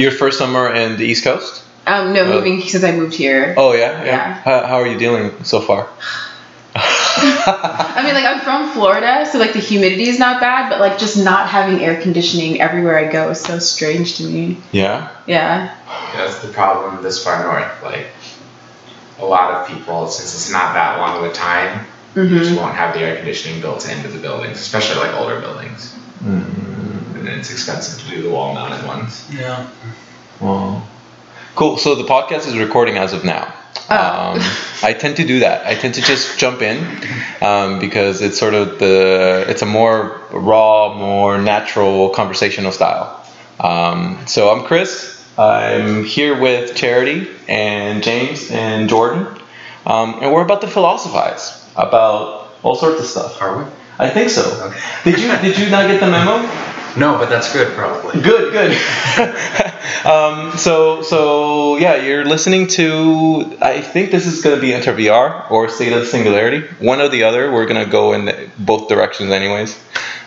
Your first summer in the East Coast? Um, no, Oh. moving since I moved here. Oh yeah, yeah. Yeah. How, how are you dealing so far? I mean, like I'm from Florida, so like the humidity is not bad, but like just not having air conditioning everywhere I go is so strange to me. yeah. Yeah. Yeah, that's the problem this far north. Like, a lot of people, since it's not that long of a time, just hmm won't have the air conditioning built into the buildings, especially like older buildings. And then it's expensive to do the wall mounted ones. Yeah. well, cool. So the podcast is recording as of now. Oh. Um, I tend to do that. I tend to just jump in um, because it's sort of the it's a more raw, more natural conversational style. Um, so I'm Chris. I'm here with Charity and James and Jordan, um, and we're about to philosophize about all sorts of stuff. Are we? I think so. Okay. Did you did you not get the memo? No, but that's good, probably. Good, good. um, so, so yeah, you're listening to. I think this is going to be Enter VR or State of the Singularity, one or the other. We're going to go in both directions, anyways.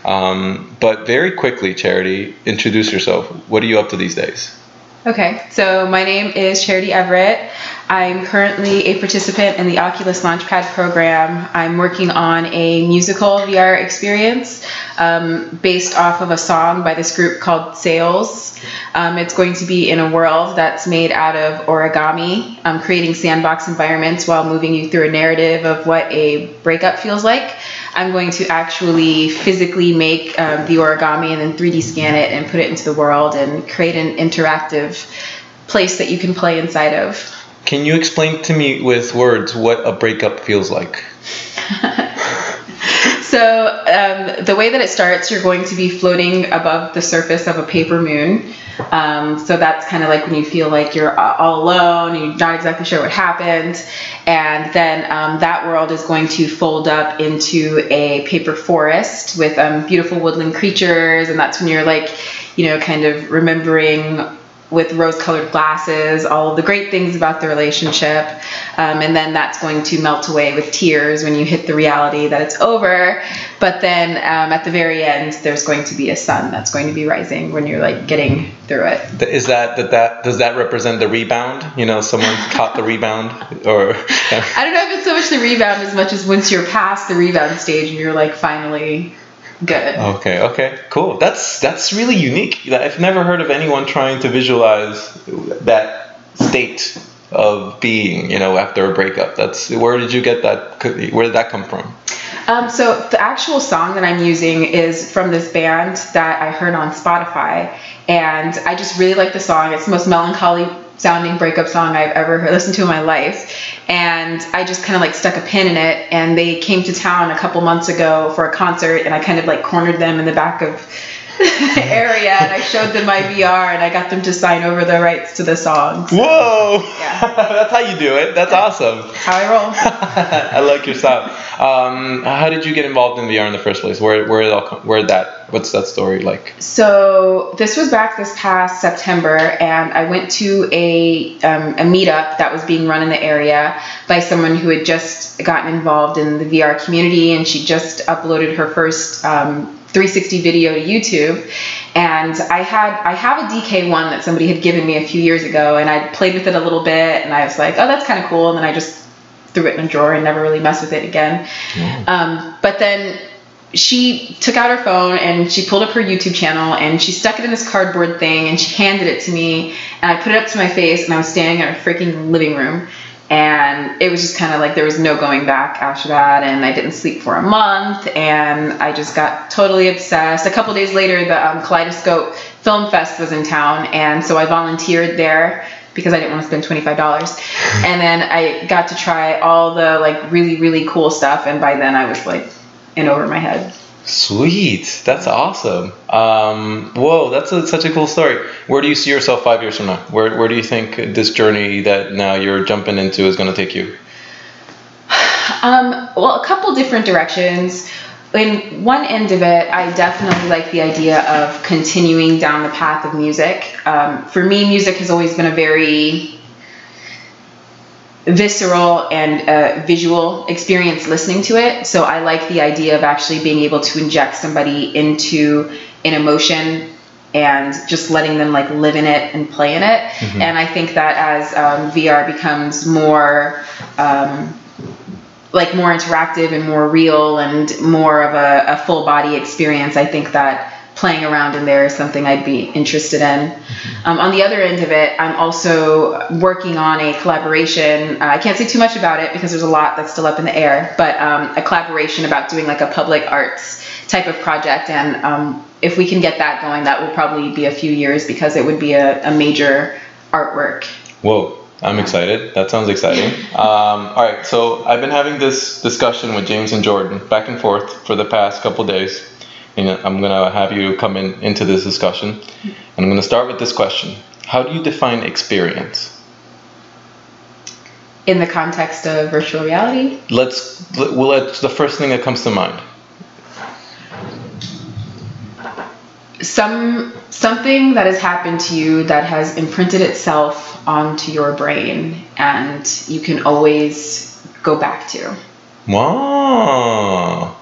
Um, but very quickly, Charity, introduce yourself. What are you up to these days? Okay, so my name is Charity Everett. I'm currently a participant in the Oculus Launchpad program. I'm working on a musical VR experience um, based off of a song by this group called Sales. Um, it's going to be in a world that's made out of origami, um, creating sandbox environments while moving you through a narrative of what a breakup feels like. I'm going to actually physically make um, the origami and then 3D scan it and put it into the world and create an interactive place that you can play inside of. Can you explain to me with words what a breakup feels like? So um, the way that it starts, you're going to be floating above the surface of a paper moon. Um, so that's kind of like when you feel like you're all alone, you're not exactly sure what happened, and then um, that world is going to fold up into a paper forest with um, beautiful woodland creatures, and that's when you're like, you know, kind of remembering with rose-colored glasses all of the great things about the relationship. Um, and then that's going to melt away with tears when you hit the reality that it's over. But then um, at the very end there's going to be a sun that's going to be rising when you're like getting through it. Is that that that does that represent the rebound? You know, someone caught the rebound, or i don't know if it's so much the rebound as much as once you're past the rebound stage and you're like finally good Okay, okay, cool. That's that's really unique. I've never heard of anyone trying to visualize that state of being, you know, after a breakup. That's where did you get that? Where did that come from? Um, so the actual song that I'm using is from this band that I heard on Spotify, and I just really like the song. It's the most melancholy sounding breakup song I've ever heard, listened to in my life, and I just kind of like stuck a pin in it. And they came to town a couple months ago for a concert, and I kind of like cornered them in the back of area, and I showed them my VR, and I got them to sign over the rights to the songs. Whoa! Yeah. that's how you do it. That's awesome. How I roll. I like your style. Um, how did you get involved in VR in the first place? Where where it all come, where that? What's that story like? So this was back this past September, and I went to a um, a meetup that was being run in the area by someone who had just gotten involved in the VR community, and she just uploaded her first um, 360 video to YouTube. And I had I have a DK one that somebody had given me a few years ago, and I played with it a little bit, and I was like, oh, that's kind of cool, and then I just threw it in a drawer and never really messed with it again. Um, but then she took out her phone and she pulled up her YouTube channel and she stuck it in this cardboard thing and she handed it to me and I put it up to my face and I was standing in her freaking living room and it was just kind of like there was no going back after that and I didn't sleep for a month and I just got totally obsessed. A couple days later the um, Kaleidoscope Film Fest was in town and so I volunteered there because I didn't want to spend $25 and then I got to try all the like really really cool stuff and by then I was like in over my head. Sweet, that's awesome. Um, whoa, that's a, such a cool story. Where do you see yourself five years from now? Where where do you think this journey that now you're jumping into is going to take you? Um, well, a couple different directions. In one end of it, I definitely like the idea of continuing down the path of music. Um, for me, music has always been a very visceral and uh, visual experience listening to it. So I like the idea of actually being able to inject somebody into an emotion and just letting them like live in it and play in it. And I think that as um, VR becomes more um, like more interactive and more real and more of a, a full body experience, I think that playing around in there is something I'd be interested in. Um, on the other end of it, I'm also working on a collaboration. Uh, I can't say too much about it because there's a lot that's still up in the air, but um, a collaboration about doing like a public arts type of project. And um, if we can get that going, that will probably be a few years because it would be a, a major artwork. Whoa, I'm excited. That sounds exciting. Um, all right, so I've been having this discussion with James and Jordan back and forth for the past couple days. And I'm gonna have you come in into this discussion. And I'm gonna start with this question: How do you define experience? In the context of virtual reality, Let's. Well, it's the first thing that comes to mind. some something that has happened to you that has imprinted itself onto your brain and you can always go back to. Wow.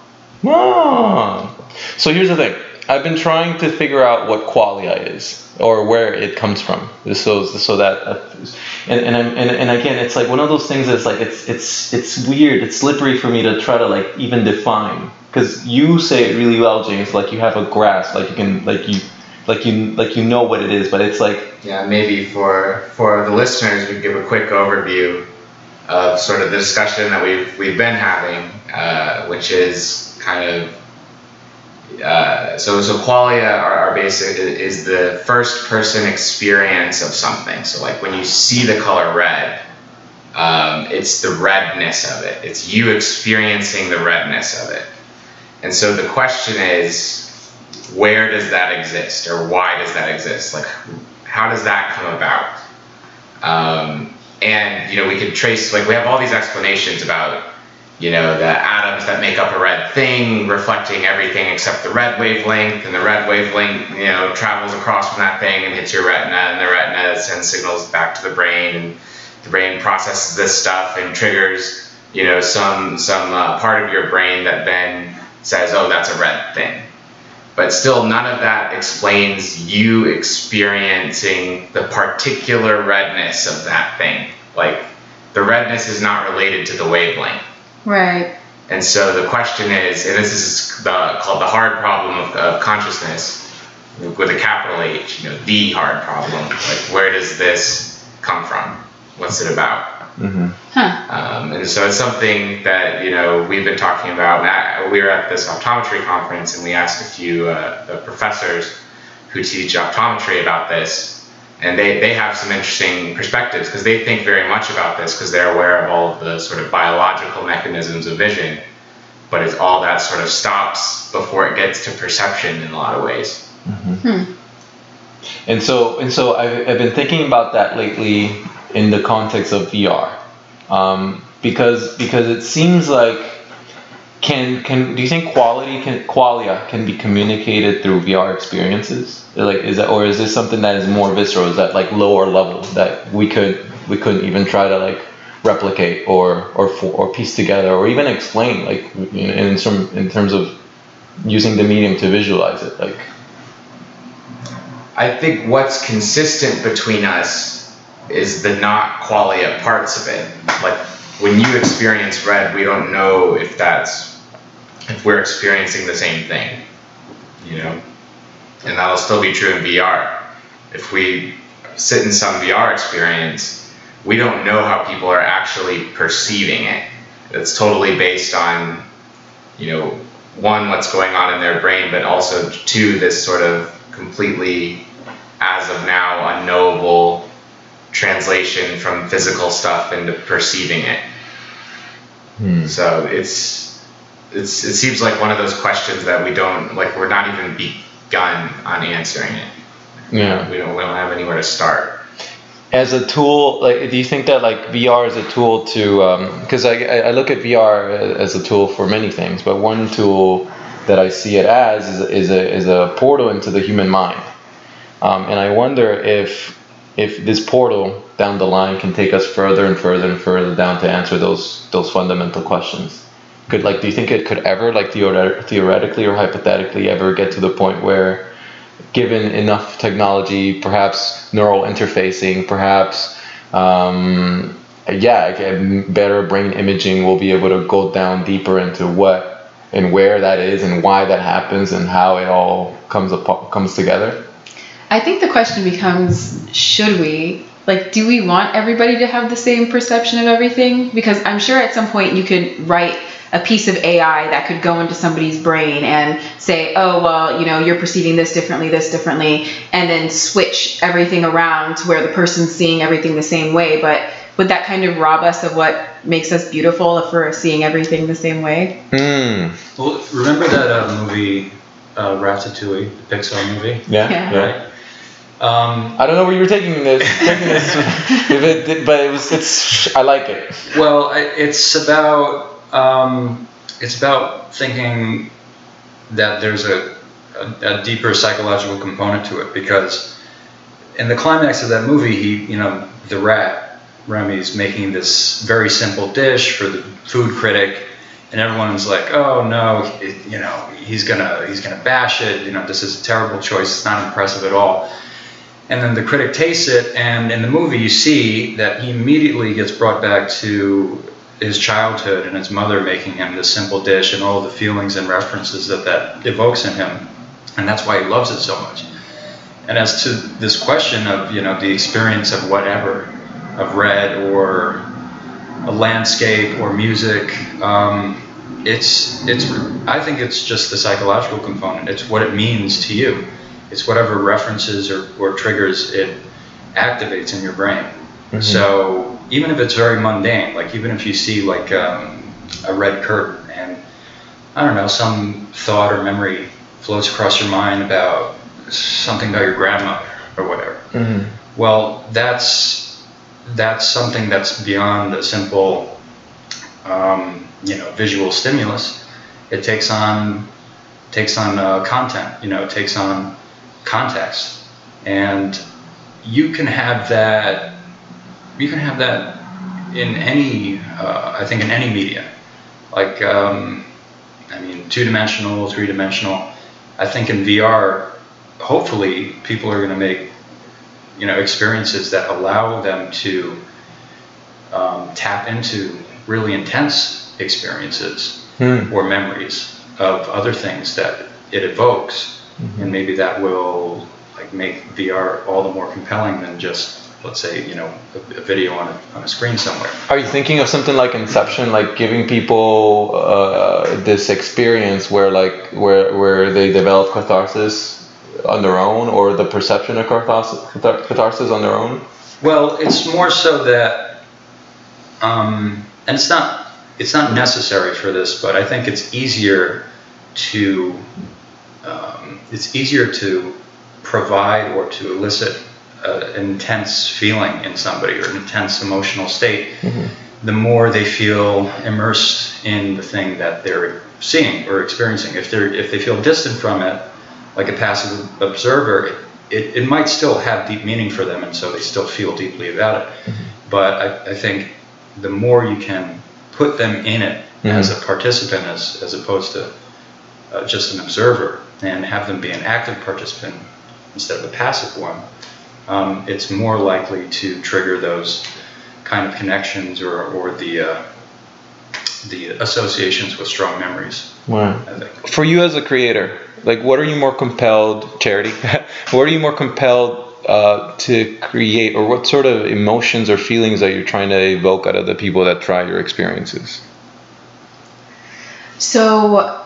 Wow. So here's the thing. I've been trying to figure out what qualia is or where it comes from. So so that and and, I'm, and and again, it's like one of those things that's like it's it's it's weird. It's slippery for me to try to like even define because you say it really well, James. Like you have a grasp. Like you can like you like you like you know what it is. But it's like Yeah, maybe for for the listeners, we can give a quick overview of sort of the discussion that we've we've been having, uh, which is kind of uh, so so qualia are, are basic is the first person experience of something. So like when you see the color red, um, it's the redness of it. It's you experiencing the redness of it. And so the question is, where does that exist, or why does that exist? Like, how does that come about? Um, and you know, we could trace like we have all these explanations about you know the atoms that make up a red thing reflecting everything except the red wavelength, and the red wavelength you know travels across from that thing and hits your retina, and the retina sends signals back to the brain, and the brain processes this stuff and triggers you know some some uh, part of your brain that then says, oh, that's a red thing. But still, none of that explains you experiencing the particular redness of that thing. Like, the redness is not related to the wavelength. Right. And so the question is, and this is the, called the hard problem of, of consciousness with a capital H, you know, the hard problem. Like, where does this come from? What's it about? mm-hmm. Huh. Um, and so it's something that you know we've been talking about. And I, we were at this optometry conference, and we asked a few uh, the professors who teach optometry about this, and they, they have some interesting perspectives because they think very much about this because they're aware of all of the sort of biological mechanisms of vision, but it's all that sort of stops before it gets to perception in a lot of ways. And so and so I've, I've been thinking about that lately in the context of VR, um, because because it seems like can can do you think quality can qualia can be communicated through VR experiences? Like is that or is this something that is more visceral? Is that like lower level that we could we couldn't even try to like replicate or or for, or piece together or even explain like in, some in terms of using the medium to visualize it like I think what's consistent between us is the not qualia parts of it. Like when you experience red, we don't know if that's if we're experiencing the same thing, you know, and that'll still be true in VR. If we sit in some VR experience, we don't know how people are actually perceiving it. It's totally based on, you know, one what's going on in their brain, but also two this sort of completely as of now unknowable translation from physical stuff into perceiving it. Hmm. So it's it's it seems like one of those questions that we don't like we're not even begun on answering it. yeah We don't we don't have anywhere to start. as a tool like do you think that like vr is a tool to because I, I I look at vr as a tool for many things but one tool that i see it as is, is, a, is a portal into the human mind um, and i wonder if if this portal down the line can take us further and further and further down to answer those those fundamental questions could like do you think it could ever like theoret- theoretically or hypothetically ever get to the point where given enough technology, perhaps neural interfacing, perhaps um, yeah, better brain imaging will be able to go down deeper into what and where that is and why that happens and how it all comes up, comes together. I think the question becomes should we like do we want everybody to have the same perception of everything? Because i'm sure at some point you could write a piece of ai that could go into somebody's brain and say oh well you know you're perceiving this differently this differently and then switch everything around to where the person's seeing everything the same way. But would that kind of rob us of what makes us beautiful if we're seeing everything the same way? Mm. well remember that uh, movie uh, ratatouille the pixar movie? Yeah, yeah. right um, I don't know where you were taking this, taking this it, but it was it's I like it. Well, it's about um, it's about thinking that there's a, a, a, deeper psychological component to it because in the climax of that movie, he you know the rat Remy's making this very simple dish for the food critic. And everyone's like, "Oh no, it, you know, he's gonna he's gonna bash it. You know, this is a terrible choice. It's not impressive at all." And then the critic tastes it and in the movie you see that he immediately gets brought back to his childhood and his mother making him this simple dish and all the feelings and references that that evokes in him. And that's why he loves it so much. And as to this question of you know the experience of whatever of red or a landscape or music um, it's it's i think it's just the psychological component. It's what it means to you it's whatever references or, or triggers it activates in your brain. Mm-hmm. So even if it's very mundane, like even if you see like um, a red curtain and I don't know, some thought or memory floats across your mind about something about your grandmother or whatever. Mm-hmm. Well, that's that's something that's beyond a simple, um, you know, visual stimulus. It takes on takes on uh, content. You know, it takes on context. And you can have that, you can have that in any, uh, I think in any media. Like, um, I mean, two dimensional, three dimensional. I think in VR, hopefully people are going to make, you know, experiences that allow them to um, tap into really intense experiences hmm. or memories of other things that it evokes mm-hmm. and maybe that will like make VR all the more compelling than just let's say you know a, a video on a, on a screen somewhere. Are you thinking of something like Inception, like giving people uh, this experience where like where where they develop catharsis on their own, or the perception of catharsis, catharsis on their own? Well, it's more so that, um, and it's not it's not necessary for this, but I think it's easier to um, it's easier to provide or to elicit an intense feeling in somebody or an intense emotional state, mm-hmm. the more they feel immersed in the thing that they're seeing or experiencing. If they're if they feel distant from it, like a passive observer, it, it, it might still have deep meaning for them, and so they still feel deeply about it. Mm-hmm. But I, I think the more you can put them in it mm-hmm. as a participant, as as opposed to uh, just an observer, and have them be an active participant instead of a passive one, um, it's more likely to trigger those kind of connections or, or the uh, the associations with strong memories. Wow. For you as a creator, like what are you more compelled, charity? what are you more compelled uh, to create, or what sort of emotions or feelings are you're trying to evoke out of the people that try your experiences? So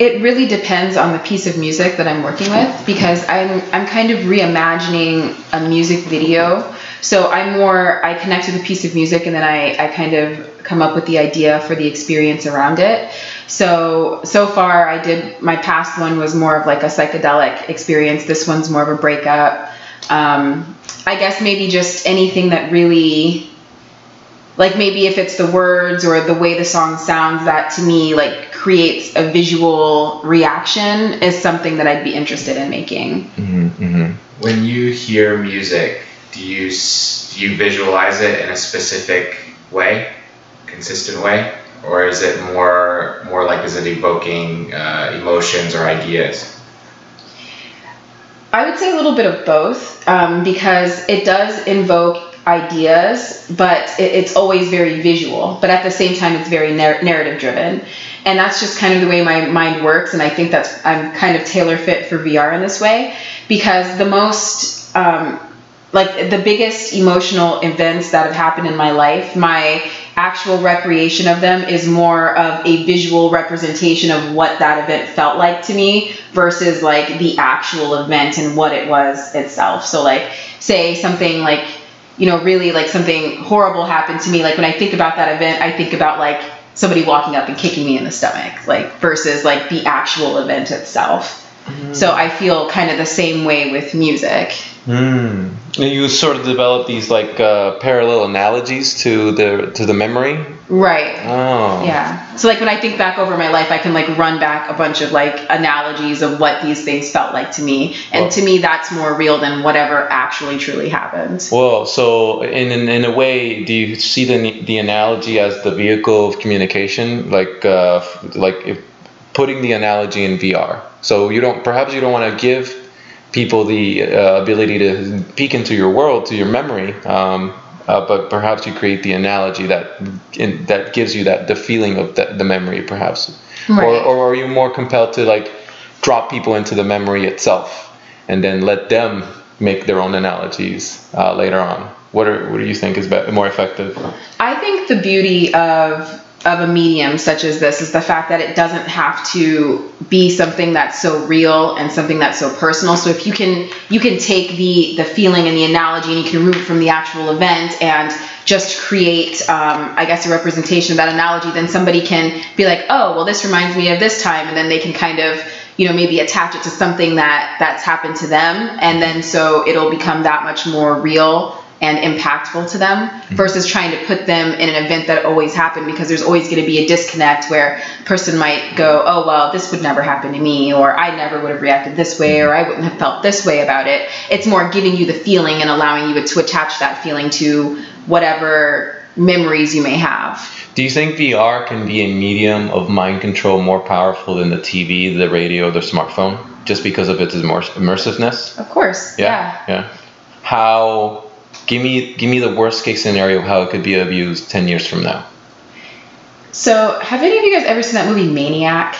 it really depends on the piece of music that I'm working with because I'm I'm kind of reimagining a music video. So I'm more I connect with a piece of music and then I, I kind of come up with the idea for the experience around it. So so far I did my past one was more of like a psychedelic experience. This one's more of a breakup. Um, I guess maybe just anything that really like maybe if it's the words or the way the song sounds that to me like creates a visual reaction is something that I'd be interested in making. Mm-hmm, mm-hmm. When you hear music, do you do you visualize it in a specific way, consistent way, or is it more more like is it evoking uh, emotions or ideas? I would say a little bit of both um, because it does invoke ideas, but it, it's always very visual. But at the same time, it's very nar- narrative driven, and that's just kind of the way my mind works. And I think that's I'm kind of tailor fit for VR in this way because the most um, like the biggest emotional events that have happened in my life, my actual recreation of them is more of a visual representation of what that event felt like to me versus like the actual event and what it was itself. So like say something like you know really like something horrible happened to me like when I think about that event I think about like somebody walking up and kicking me in the stomach like versus like the actual event itself. Mm-hmm. So I feel kind of the same way with music. Mm. You sort of develop these like uh, parallel analogies to the to the memory. Right. Oh. Yeah. So like when I think back over my life, I can like run back a bunch of like analogies of what these things felt like to me, and Well- to me that's more real than whatever actually truly happened. Well, so in, in in a way, do you see the the analogy as the vehicle of communication, like uh, like if putting the analogy in VR? So you don't perhaps you don't want to give people the uh, ability to peek into your world, to your memory, um, uh, but perhaps you create the analogy that in, that gives you that the feeling of the, the memory, perhaps, or Right. or are you more compelled to like drop people into the memory itself and then let them make their own analogies uh, later on? What are what do you think is more effective? I think the beauty of of a medium such as this is the fact that it doesn't have to be something that's so real and something that's so personal. So if you can you can take the the feeling and the analogy and you can remove it from the actual event and just create um, I guess a representation of that analogy, then somebody can be like, oh well this reminds me of this time. And then they can kind of you know maybe attach it to something that that's happened to them. And then so it'll become that much more real and impactful to them mm-hmm. versus trying to put them in an event that always happened because there's always going to be a disconnect where a person might go oh well this would never happen to me or i never would have reacted this way or i wouldn't have felt this way about it it's more giving you the feeling and allowing you to attach that feeling to whatever memories you may have Do you think VR can be a medium of mind control more powerful than the TV, the radio, the smartphone, just because of its immersiveness? of course yeah, Yeah. How? Give me give me the worst case scenario of how it could be abused ten years from now. so have any of you guys ever seen that movie maniac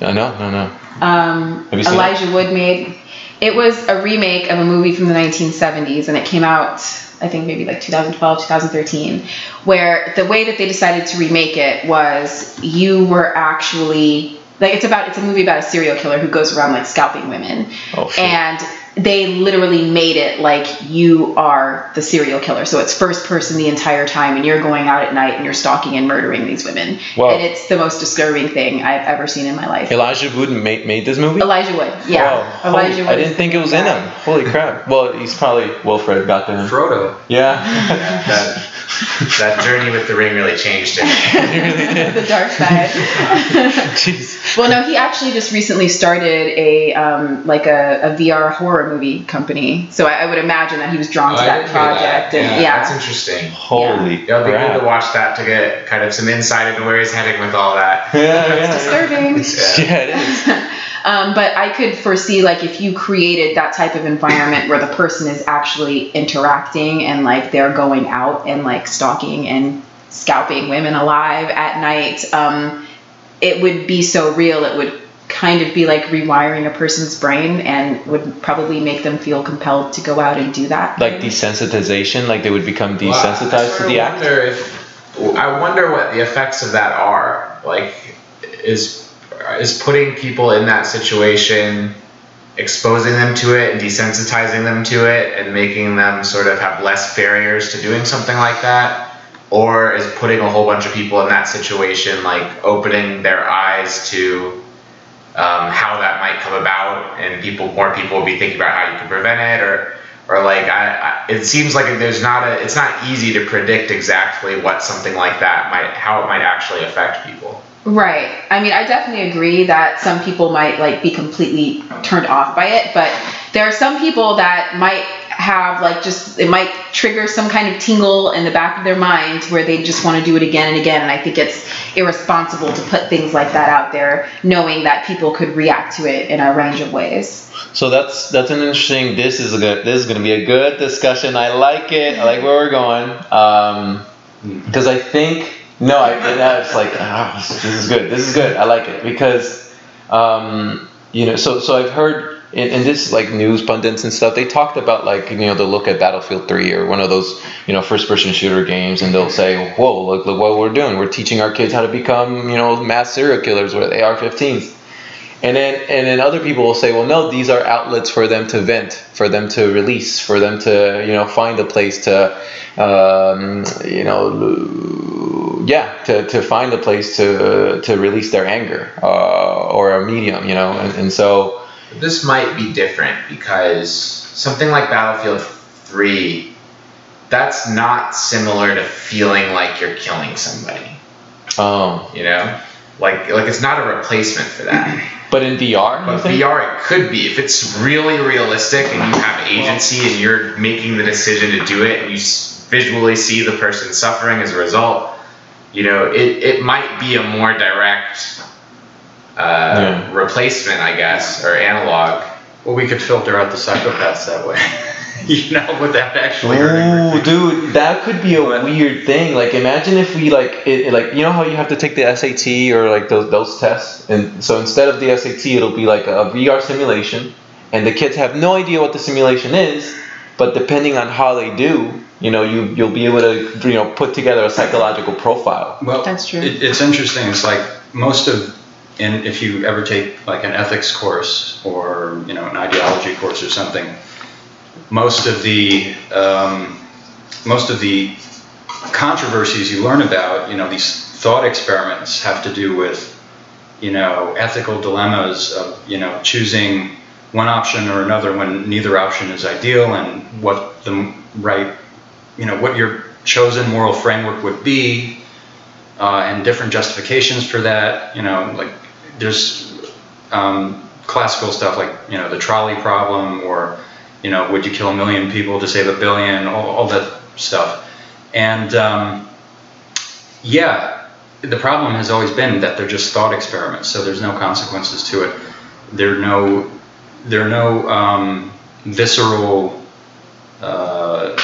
Uh, no, no, no. um, Have you seen it? Elijah Wood made. It was a remake of a movie from the 1970s, and it came out, I think, maybe like 2012, 2013, where the way that they decided to remake it was you were actually like it's about it's a movie about a serial killer who goes around like scalping women, Oh shit. and they literally made it like you are the serial killer. So it's first person the entire time, and you're going out at night and you're stalking and murdering these women, Wow. and it's the most disturbing thing I've ever seen in my life. Elijah Wood made, made this movie. Elijah Wood, yeah. Wow. Holy- Elijah Wood. I didn't think it was in him. Holy crap. Well, he's probably Wilfred got to him. Frodo. Yeah. that that journey with the ring really changed it. the dark side. Jeez. well, no, he actually just recently started a um, like a, a VR horror movie company. So I, I would imagine that he was drawn to Oh, I that didn't that. project. And yeah, That's interesting. Holy Yeah, it'll be crap. good to watch that to get kind of some insight into where he's heading with all that. Yeah, yeah. disturbing. Yeah, it is. um, but I could foresee like if you created that type of environment where the person is actually interacting and like they're going out and like stalking and scalping women alive at night, um, it would be so real. It would kind of be like rewiring a person's brain and would probably make them feel compelled to go out and do that. Like desensitization, like they would become Well, I desensitized to the of act. wonder if I wonder what the effects of that are. Like, is is putting people in that situation, exposing them to it and desensitizing them to it, and making them sort of have less barriers to doing something like that, or is putting a whole bunch of people in that situation like opening their eyes to um, how that might come about, and people more people will be thinking about how you can prevent it, or or like I, I, it seems like there's not a it's not easy to predict exactly what something like that might how it might actually affect people. Right. I mean, I definitely agree that some people might like be completely turned off by it, but there are some people that might have like just it might trigger some kind of tingle in the back of their mind where they just want to do it again and again and i think it's irresponsible to put things like that out there knowing that people could react to it in a range of ways So that's that's an interesting. This is a good. This is going to be a good discussion. I like it. I like where we're going. Um, because I think no, I that's like ah, this is good. This is good. I like it because um, you know. So so I've heard in this like news pundits and stuff. They talked about like you know they'll look at Battlefield Three or one of those you know first person shooter games and they'll say, whoa, look look what we're doing. We're teaching our kids how to become you know mass serial killers with AR-15s. And then and then other people will say, well, no, these are outlets for them to vent, for them to release, for them to you know find a place to um, you know yeah to, to find a place to to release their anger uh, or a medium, you know, and, and so This might be different because something like Battlefield 3, that's not similar to feeling like you're killing somebody. um, You know, like like it's not a replacement for that. but in VR, But? VR, it could be if it's really realistic and you have agency and you're making the decision to do it, and you visually see the person suffering as a result. You know, it, it might be a more direct uh, Yeah. replacement, I guess, or analog. Well, we could filter out the psychopaths that way. you know, without actually. Ooh, dude, that could be a weird thing. Like, imagine if we like, it, it- like, you know how you have to take the SAT or like those those tests, and so instead of the SAT, it'll be like a VR simulation, and the kids have no idea what the simulation is, but depending on how they do, you know, you you'll be able to you know put together a psychological profile. Well, That's true. It, it's interesting. It's like most of, and if you ever take like an ethics course or you know an ideology course or something, most of the um, most of the controversies you learn about, you know, these thought experiments have to do with, you know, ethical dilemmas of you know choosing one option or another when neither option is ideal and what the right, you know, what your chosen moral framework would be uh, and different justifications for that. You know, like there's um, classical stuff like you know the trolley problem, or you know, would you kill a million people to save a billion? All, all that stuff, and um, yeah, the problem has always been that they're just thought experiments, so there's no consequences to it. There are no there are no um, visceral. Uh,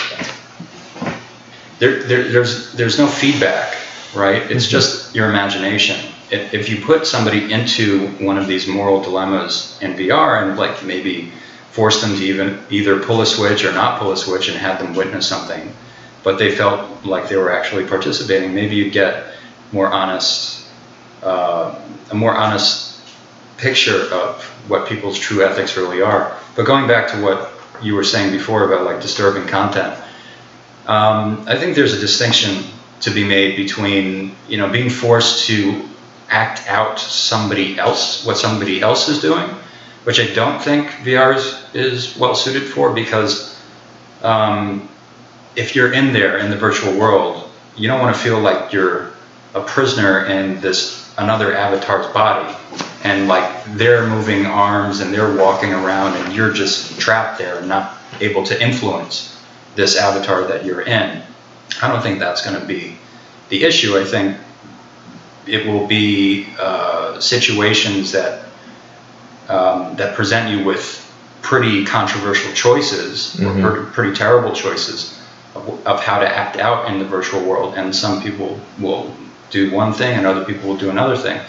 there, there, there's there's no feedback, right? It's just your imagination. If, if you put somebody into one of these moral dilemmas in VR and like maybe force them to even either pull a switch or not pull a switch and have them witness something, but they felt like they were actually participating, maybe you'd get more honest, uh, a more honest picture of what people's true ethics really are. But going back to what you were saying before about like disturbing content, um, I think there's a distinction to be made between you know being forced to act out somebody else, what somebody else is doing, which I don't think VR is, is well suited for because um, if you're in there in the virtual world, you don't want to feel like you're a prisoner in this another avatar's body and like they're moving arms and they're walking around and you're just trapped there and not able to influence this avatar that you're in. I don't think that's going to be the issue. I think it will be uh, situations that um, that present you with pretty controversial choices Mhm. or pretty, pretty terrible choices of, of how to act out in the virtual world. And some people will do one thing and other people will do another thing.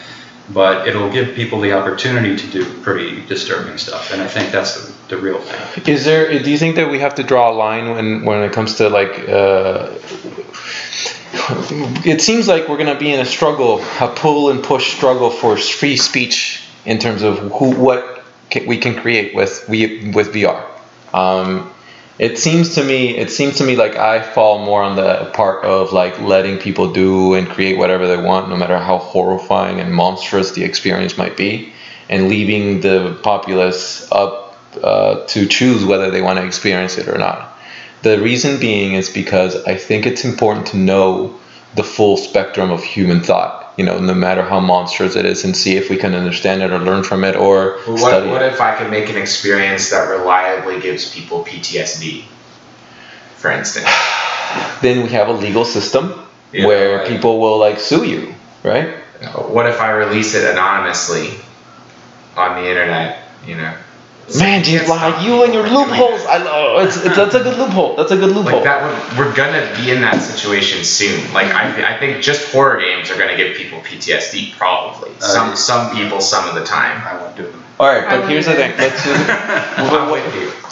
But it'll give people the opportunity to do pretty disturbing stuff. And I think that's the, the real thing. Is there? Do you think that we have to draw a line when when it comes to like? Uh, it seems like we're gonna be in a struggle, a pull and push struggle for free speech in terms of who what can, we can create with we with VR. Um, it seems to me it seems to me like I fall more on the part of like letting people do and create whatever they want, no matter how horrifying and monstrous the experience might be, and leaving the populace up uh, to choose whether they want to experience it or not. The reason being is because I think it's important to know the full spectrum of human thought, you know, no matter how monstrous it is, and see if we can understand it or learn from it or what, study what if I can make an experience that reliably gives people PTSD? for instance? Then we have a legal system Yeah, where people will like sue you, right? What if I release it anonymously on the internet? You know. Man, geez, It's like not you and your loopholes. I love oh, it's, it's that's a good loophole. That's a good loophole. Like that, would, we're gonna be in that situation soon. Like I, I think just horror games are gonna give people PTSD probably. Uh, some, some people, some of the time. I won't do them. All right, but here's the thing. Let's just, I'm.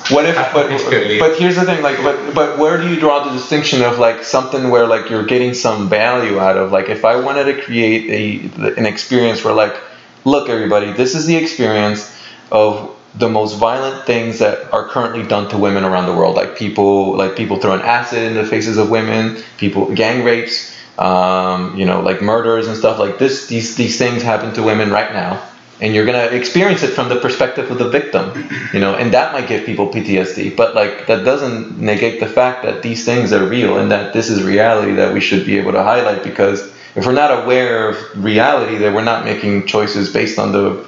What if, but, It's good, yeah. but here's the thing, like, but, but where do you draw the distinction of like something where like you're getting some value out of? Like, if I wanted to create a an experience where like, look, everybody, this is the experience of the most violent things that are currently done to women around the world, like people like people throwing acid in the faces of women, people gang rapes, um, you know, like murders and stuff like this. These these things happen to women right now and you're gonna experience it from the perspective of the victim, you know, and that might give people PTSD. But like that doesn't negate the fact that these things are real and that this is reality that we should be able to highlight because if we're not aware of reality, that we're not making choices based on the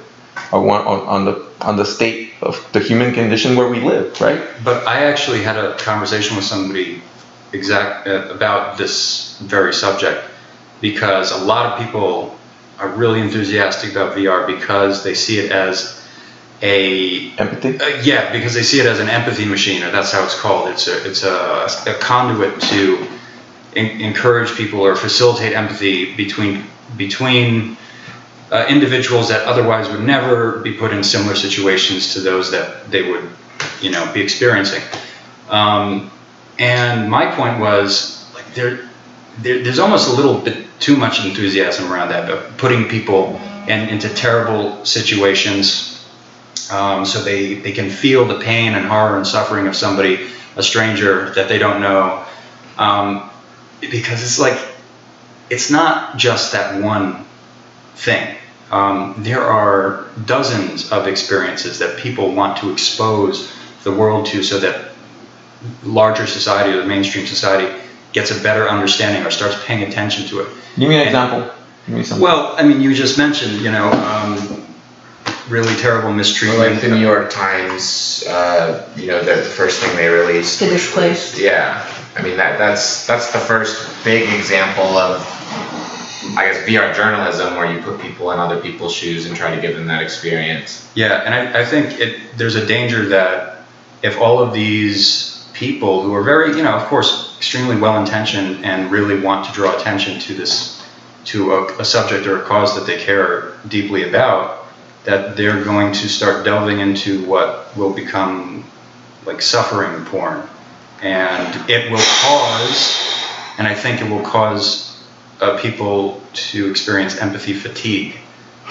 on, on on the on the state of the human condition where we live, right? But I actually had a conversation with somebody exact uh, about this very subject because a lot of people are really enthusiastic about VR because they see it as a Empathy. uh, yeah because they see it as an empathy machine or that's how it's called. It's a it's a, a conduit to en- encourage people or facilitate empathy between between uh, individuals that otherwise would never be put in similar situations to those that they would, you know, be experiencing. Um, and my point was like there, there, there's almost a little bit too much enthusiasm around that, but putting people in, into terrible situations um, so they, they can feel the pain and horror and suffering of somebody, a stranger that they don't know. Um, because it's like, it's not just that one thing. Um, there are dozens of experiences that people want to expose the world to so that larger society or the mainstream society gets a better understanding or starts paying attention to it. Give me an And- example. Give me something. Well, I mean, you just mentioned, you know, um, really terrible Or mistreatment. like the New York Times, uh, you know, the, the first thing they released. The which Displaced. Yeah, I mean that that's that's the first big example of, I guess, VR journalism where you put people in other people's shoes and try to give them that experience. Yeah, and I, I think it, there's a danger that if all of these people who are very, you know, of course, extremely well intentioned and really want to draw attention to this, to a, a subject or a cause that they care deeply about, that they're going to start delving into what will become like suffering porn. And it will cause, and I think it will cause uh, people to experience empathy fatigue.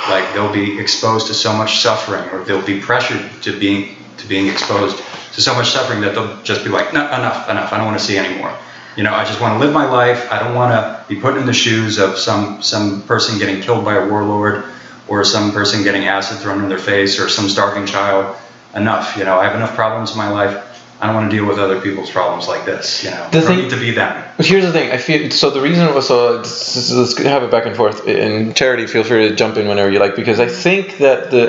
Like they'll be exposed to so much suffering or they'll be pressured to being to being exposed to so much suffering that they'll just be like no enough enough. I don't want to see anymore. You know i just want to live my life. I don't want to be put in the shoes of some some person getting killed by a warlord or some person getting acid thrown in their face or some starving child. Enough you know. I have enough problems in my life i don't want to deal with other people's problems like this you know The I don't thing- need to be them But here's the thing. I feel so. The reason was so. Let's, let's have it back and forth. And charity, feel free to jump in whenever you like, because I think that the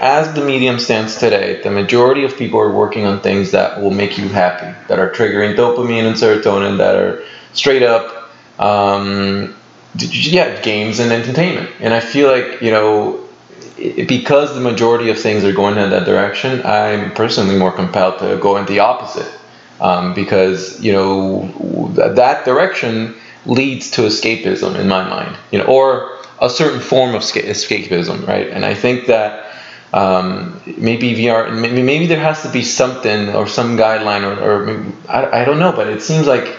as the medium stands today, the majority of people are working on things that will make you happy, that are triggering dopamine and serotonin, that are straight up, um, yeah, games and entertainment. And I feel like you know. Because the majority of things are going in that direction, I'm personally more compelled to go in the opposite um, because you know that direction leads to escapism in my mind, you know, or a certain form of escapism, right? And I think that um, maybe VR, maybe, maybe there has to be something or some guideline, or, or maybe, I, I don't know, but it seems like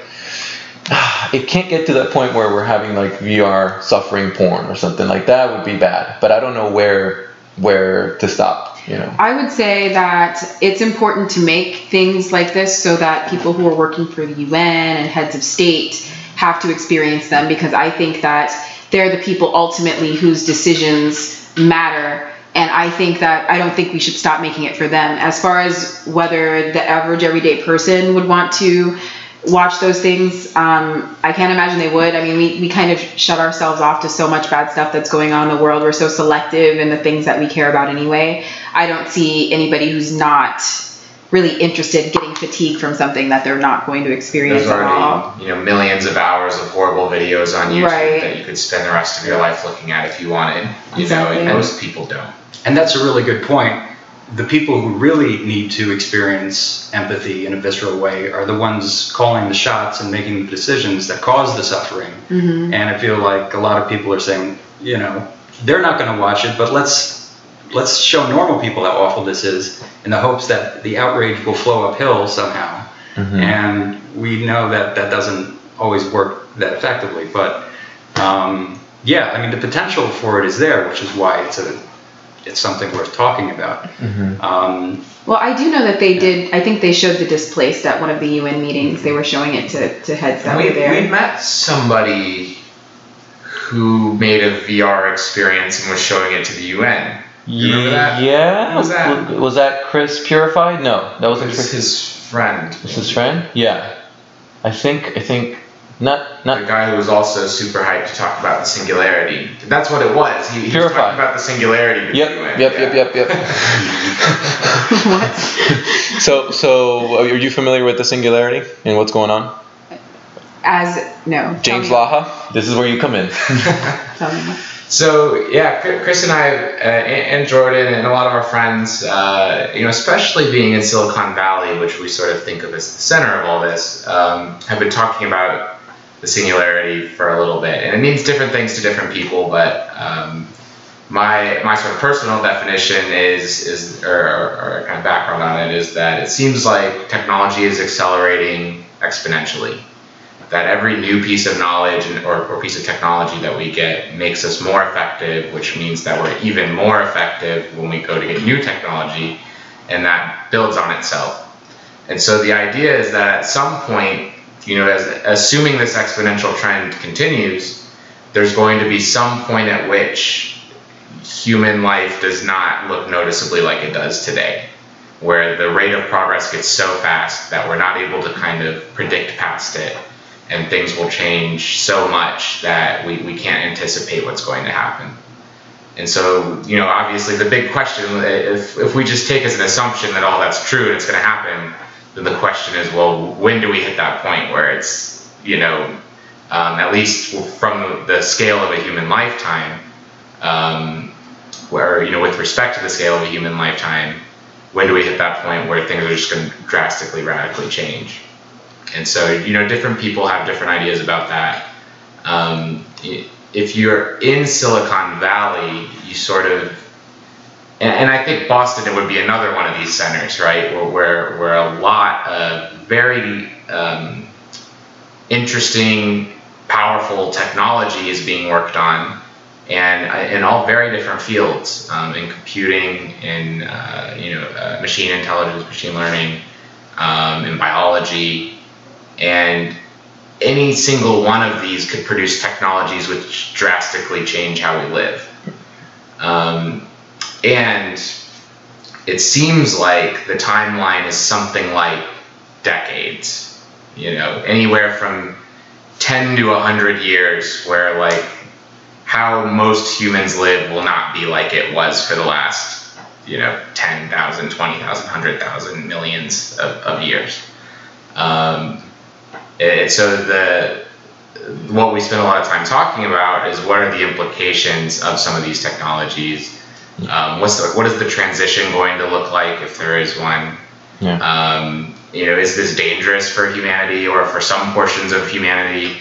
it can't get to that point where we're having like VR suffering porn or something like that would be bad. But I don't know where where to stop, you know. I would say that it's important to make things like this so that people who are working for the UN and heads of state have to experience them because I think that they're the people ultimately whose decisions matter. And I think that I don't think we should stop making it for them. As far as whether the average everyday person would want to watch those things, um, I can't imagine they would. I mean, we, we kind of shut ourselves off to so much bad stuff that's going on in the world. We're so selective in the things that we care about anyway. I don't see anybody who's not really interested, getting fatigue from something that they're not going to experience There's at all. you know, millions of hours of horrible videos on YouTube Right. that you could spend the rest of your life looking at if you wanted. You Exactly. know, and most people don't. And that's a really good point. The people who really need to experience empathy in a visceral way are the ones calling the shots and making the decisions that cause the suffering. hmm And I feel like a lot of people are saying, you know, they're not going to watch it, but let's let's show normal people how awful this is in the hopes that the outrage will flow uphill somehow. Mhm. And we know that that doesn't always work that effectively. But um, yeah, I mean, the potential for it is there, which is why it's a it's something worth talking about. Mhm. Um, Well, I do know that they did. I think they showed the displaced at one of the UN meetings. They were showing it to, to heads that we, were there. we met somebody who made a VR experience and was showing it to the UN. You remember that? Yeah. Was that? Was that Chris Purified? No, that wasn't was Chris. his friend. Was his friend? Yeah. I think. I think. Not. The guy who was also super hyped to talk about the singularity. That's what it was. He, he was Purified. talking about the singularity Yep. Yep. yeah. Yep. Yep. Yep. what? so. So. Are you familiar with the singularity and what's going on? As no. James me. Laha. This is where you come in. Tell me. So yeah, Chris and I, uh, and and Jordan, and a lot of our friends, uh, you know, especially being in Silicon Valley, which we sort of think of as the center of all this, um, have been talking about the singularity for a little bit, and it means different things to different people. But um, my my sort of personal definition is is or, or, or kind of background on it is that it seems like technology is accelerating exponentially that every new piece of knowledge and, or, or piece of technology that we get makes us more effective, which means that we're even more effective when we go to get new technology, and that builds on itself. And so the idea is that at some point, you know, as assuming this exponential trend continues, there's going to be some point at which human life does not look noticeably like it does today, where the rate of progress gets so fast that we're not able to kind of predict past it and things will change so much that we, we can't anticipate what's going to happen. And so, you know, obviously the big question, if, if we just take as an assumption that all that's true and it's going to happen, then the question is, well, when do we hit that point where it's, you know, um, at least from the scale of a human lifetime, um, where, you know, with respect to the scale of a human lifetime, when do we hit that point where things are just going to drastically, radically change? And so, you know, different people have different ideas about that. Um, if you're in Silicon Valley, you sort of, and, and I think Boston it would be another one of these centers, right, where where, where a lot of very um, interesting, powerful technology is being worked on, and uh, in all very different fields, um, in computing, in uh, you know, uh, machine intelligence, machine learning, um, in biology, and any single one of these could produce technologies which drastically change how we live. Um, and it seems like the timeline is something like decades, you know, anywhere from 10 to 100 years, where like how most humans live will not be like it was for the last, you know, 10,000, 20,000, 100,000, millions of, of years. Um, and so the what we spend a lot of time talking about is what are the implications of some of these technologies. Um, what's the, what is the transition going to look like if there is one? Yeah. Um, you know, is this dangerous for humanity or for some portions of humanity?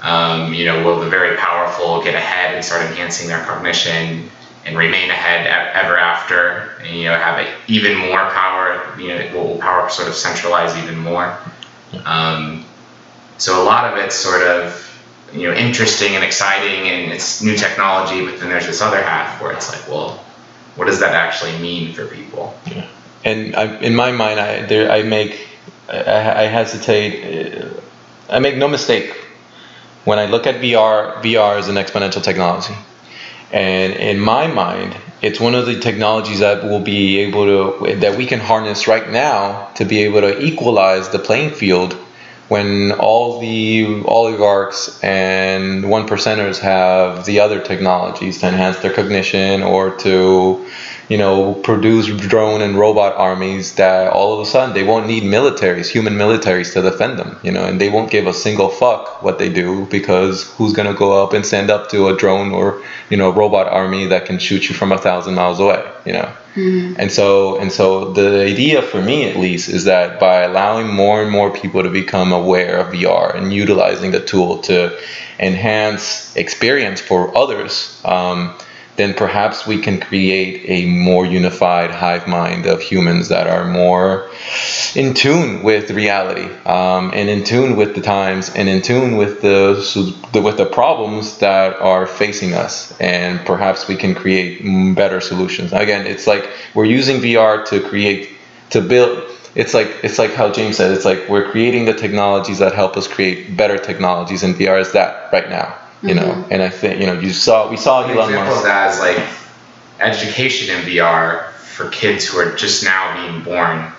Um, you know, will the very powerful get ahead and start enhancing their cognition and remain ahead ever after? And, you know, have a, even more power. You know, will power sort of centralize even more? Um, so a lot of it's sort of you know interesting and exciting and it's new technology, but then there's this other half where it's like, well, what does that actually mean for people? yeah. and I, in my mind, I there I make I, I hesitate. Uh, I make no mistake when I look at VR. VR is an exponential technology, and in my mind, it's one of the technologies that will be able to that we can harness right now to be able to equalize the playing field when all the oligarchs and one percenters have the other technologies to enhance their cognition or to you know, produce drone and robot armies that all of a sudden they won't need militaries, human militaries to defend them, you know, and they won't give a single fuck what they do because who's gonna go up and stand up to a drone or you know a robot army that can shoot you from a thousand miles away, you know. Mm-hmm. And so and so the idea for me at least is that by allowing more and more people to become aware of VR and utilizing the tool to enhance experience for others. Um, then perhaps we can create a more unified hive mind of humans that are more in tune with reality um, and in tune with the times and in tune with the with the problems that are facing us. And perhaps we can create better solutions. Again it's like we're using VR to create to build it's like it's like how James said it's like we're creating the technologies that help us create better technologies and VR is that right now you know. Mm-hmm. And I think you know you saw we saw An Elon example Musk. of that is like education in VR for kids who are just now being born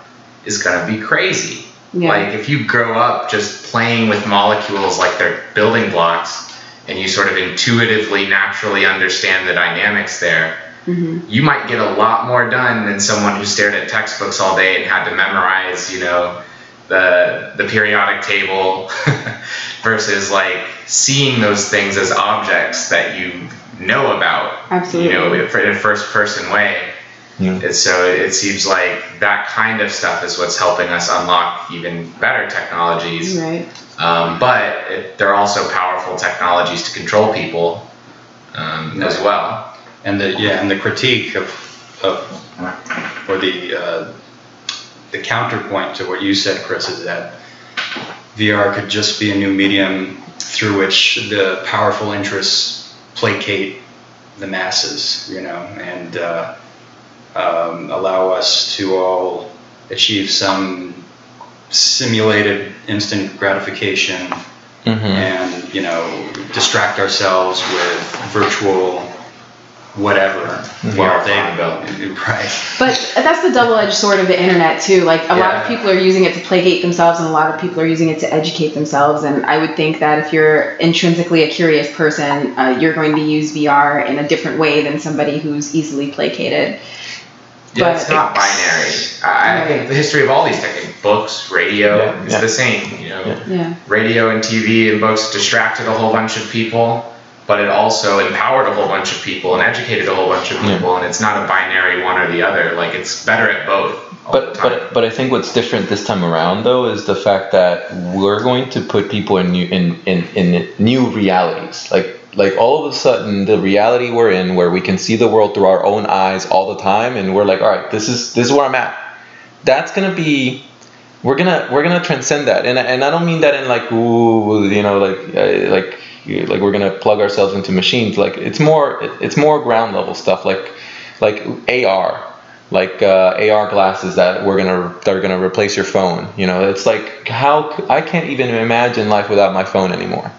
is gonna be crazy. Yeah. Like if you grow up just playing with molecules like they're building blocks, and you sort of intuitively, naturally understand the dynamics there. Mm-hmm. You might get a lot more done than someone who stared at textbooks all day and had to memorize, you know, the the periodic table versus like seeing those things as objects that you know about Absolutely. you know in a first person way. Yeah. and so it seems like that kind of stuff is what's helping us unlock even better technologies. Right. Um, but it, they're also powerful technologies to control people um, as well. And the yeah and the critique of, of or the uh, the counterpoint to what you said, Chris, is that VR could just be a new medium through which the powerful interests placate the masses, you know, and uh, um, allow us to all achieve some simulated instant gratification mm-hmm. and, you know, distract ourselves with virtual whatever while they built right but that's the double-edged sword of the internet too like a yeah. lot of people are using it to placate themselves and a lot of people are using it to educate themselves and i would think that if you're intrinsically a curious person uh, you're going to use vr in a different way than somebody who's easily placated yeah, but it's not binary. I, I think the history of all these techniques, books, radio, yeah, is yeah. the same. You know, yeah. radio and TV and books distracted a whole bunch of people but it also empowered a whole bunch of people and educated a whole bunch of people yeah. and it's not a binary one or the other. Like it's better at both but but but I think what's different this time around though is the fact that we're going to put people in new in, in, in new realities. Like like all of a sudden the reality we're in where we can see the world through our own eyes all the time and we're like all right this is this is where I'm at. That's gonna be we're gonna we're gonna transcend that. And, and I don't mean that in like ooh you know like uh, like like we're gonna plug ourselves into machines. Like it's more it's more ground level stuff like like AR like uh, AR glasses that we're gonna that are gonna replace your phone. You know, it's like how I can't even imagine life without my phone anymore.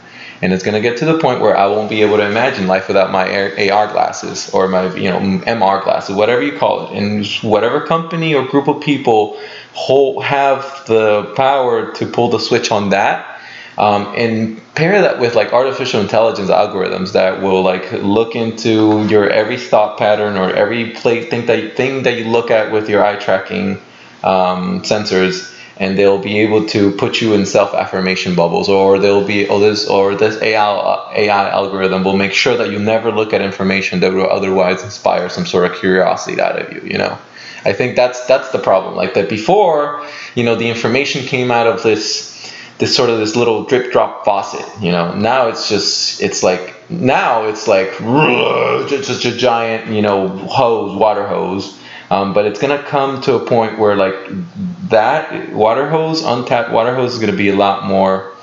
And it's gonna get to the point where I won't be able to imagine life without my AR glasses or my you know MR glasses, whatever you call it. And whatever company or group of people hold, have the power to pull the switch on that um, and pair that with like artificial intelligence algorithms that will like look into your every thought pattern or every play thing that thing that you look at with your eye tracking um, sensors and they'll be able to put you in self affirmation bubbles or they'll be or this or this AI AI algorithm will make sure that you never look at information that will otherwise inspire some sort of curiosity out of you you know? I think that's that's the problem. Like that before you know the information came out of this this sort of this little drip drop faucet you know? Now it's just it's like now it's like just a giant you know hose water hose. Um, but it's gonna come to a point where like that water hose untapped water hose is gonna be a lot more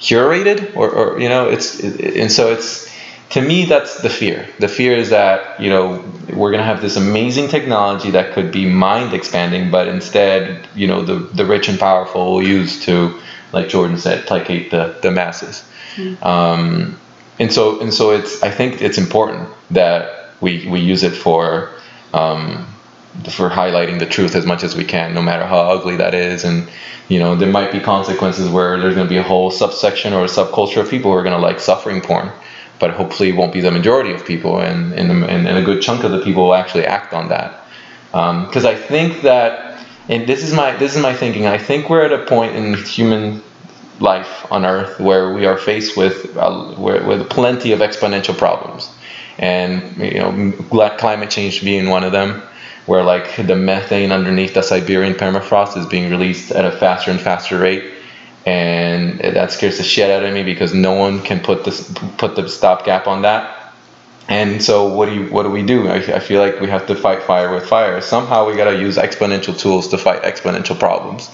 curated or, or you know it's it, and so it's to me that's the fear. The fear is that you know we're going to have this amazing technology that could be mind expanding but instead you know the the rich and powerful will use to like Jordan said, placate the, the masses. Mm-hmm. Um, and so and so it's I think it's important that we, we use it for um, for highlighting the truth as much as we can, no matter how ugly that is. And you know, there might be consequences where there's going to be a whole subsection or a subculture of people who are going to like suffering porn, but hopefully it won't be the majority of people, and and, and, and a good chunk of the people will actually act on that. Because um, I think that, and this is my this is my thinking. I think we're at a point in human life on Earth where we are faced with uh, with plenty of exponential problems, and you know, climate change being one of them where like the methane underneath the Siberian permafrost is being released at a faster and faster rate, and that scares the shit out of me because no one can put this put the stopgap on that. And so what do you what do we do? I, I feel like we have to fight fire with fire. Somehow we got to use exponential tools to fight exponential problems.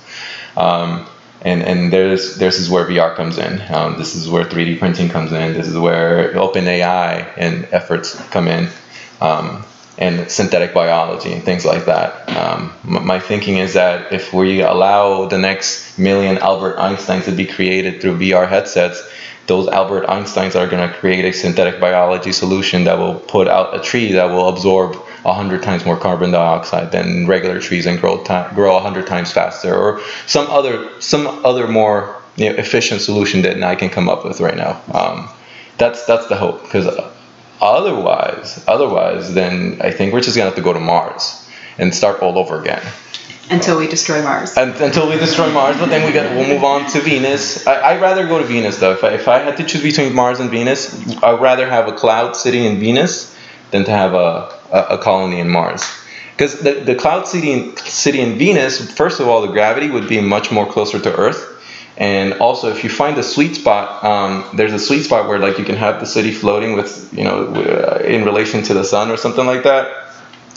Um, and and there's this is where VR comes in. Um, this is where 3D printing comes in. This is where open AI and efforts come in. Um, and synthetic biology and things like that. Um, my thinking is that if we allow the next million Albert Einsteins to be created through VR headsets, those Albert Einsteins are going to create a synthetic biology solution that will put out a tree that will absorb 100 times more carbon dioxide than regular trees and grow ti- grow 100 times faster or some other some other more you know, efficient solution that I can come up with right now. Um, that's that's the hope because Otherwise, otherwise, then I think we're just gonna have to go to Mars and start all over again. Until we destroy Mars. And, until we destroy Mars, but then we got we'll move on to Venus. I, would rather go to Venus though. If I, if I had to choose between Mars and Venus, I'd rather have a cloud city in Venus than to have a, a, a colony in Mars. Because the, the cloud city in, city in Venus, first of all, the gravity would be much more closer to Earth and also, if you find the sweet spot, um, there's a sweet spot where like you can have the city floating with, you know, uh, in relation to the sun or something like that.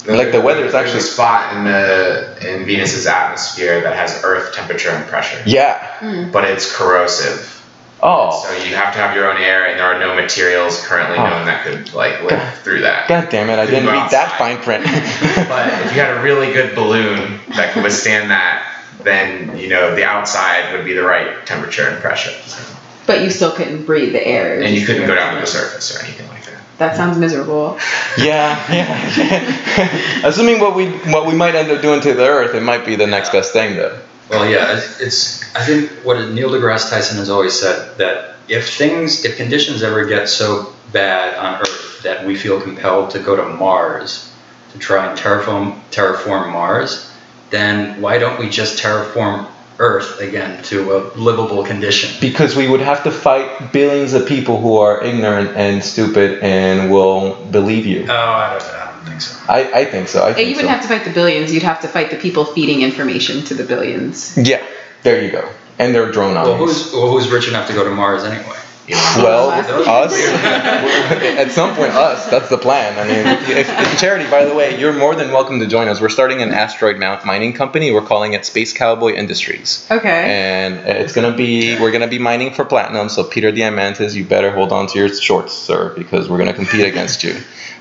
like the weather is actually a spot in the in Venus's atmosphere that has Earth temperature and pressure. Yeah. Mm. But it's corrosive. Oh. So you have to have your own air, and there are no materials currently oh. known that could like live God. through that. God damn it! I didn't read that fine print. but if you had a really good balloon that could withstand that, then you know the outside would be the right temperature and pressure. So. But you still couldn't breathe the air. And you couldn't go down to the surface or anything like that. That sounds miserable. Yeah, yeah. Assuming what we what we might end up doing to the Earth, it might be the next best thing, though. Well, yeah, it's. I think what Neil deGrasse Tyson has always said that if things, if conditions ever get so bad on Earth that we feel compelled to go to Mars to try and terraform terraform Mars, then why don't we just terraform Earth again to a livable condition? Because we would have to fight billions of people who are ignorant and stupid and will believe you. Oh, I don't, I don't think so. I, I think so. I think you wouldn't so. have to fight the billions. You'd have to fight the people feeding information to the billions. Yeah, there you go. And their drone armies. Well, who's, well, who's rich enough to go to Mars anyway? Well, us. At some point, us. That's the plan. I mean, if, if, charity, by the way, you're more than welcome to join us. We're starting an asteroid mount mining company. We're calling it Space Cowboy Industries. Okay. And it's gonna be we're gonna be mining for platinum. So Peter Diamandis, you better hold on to your shorts, sir, because we're gonna compete against you.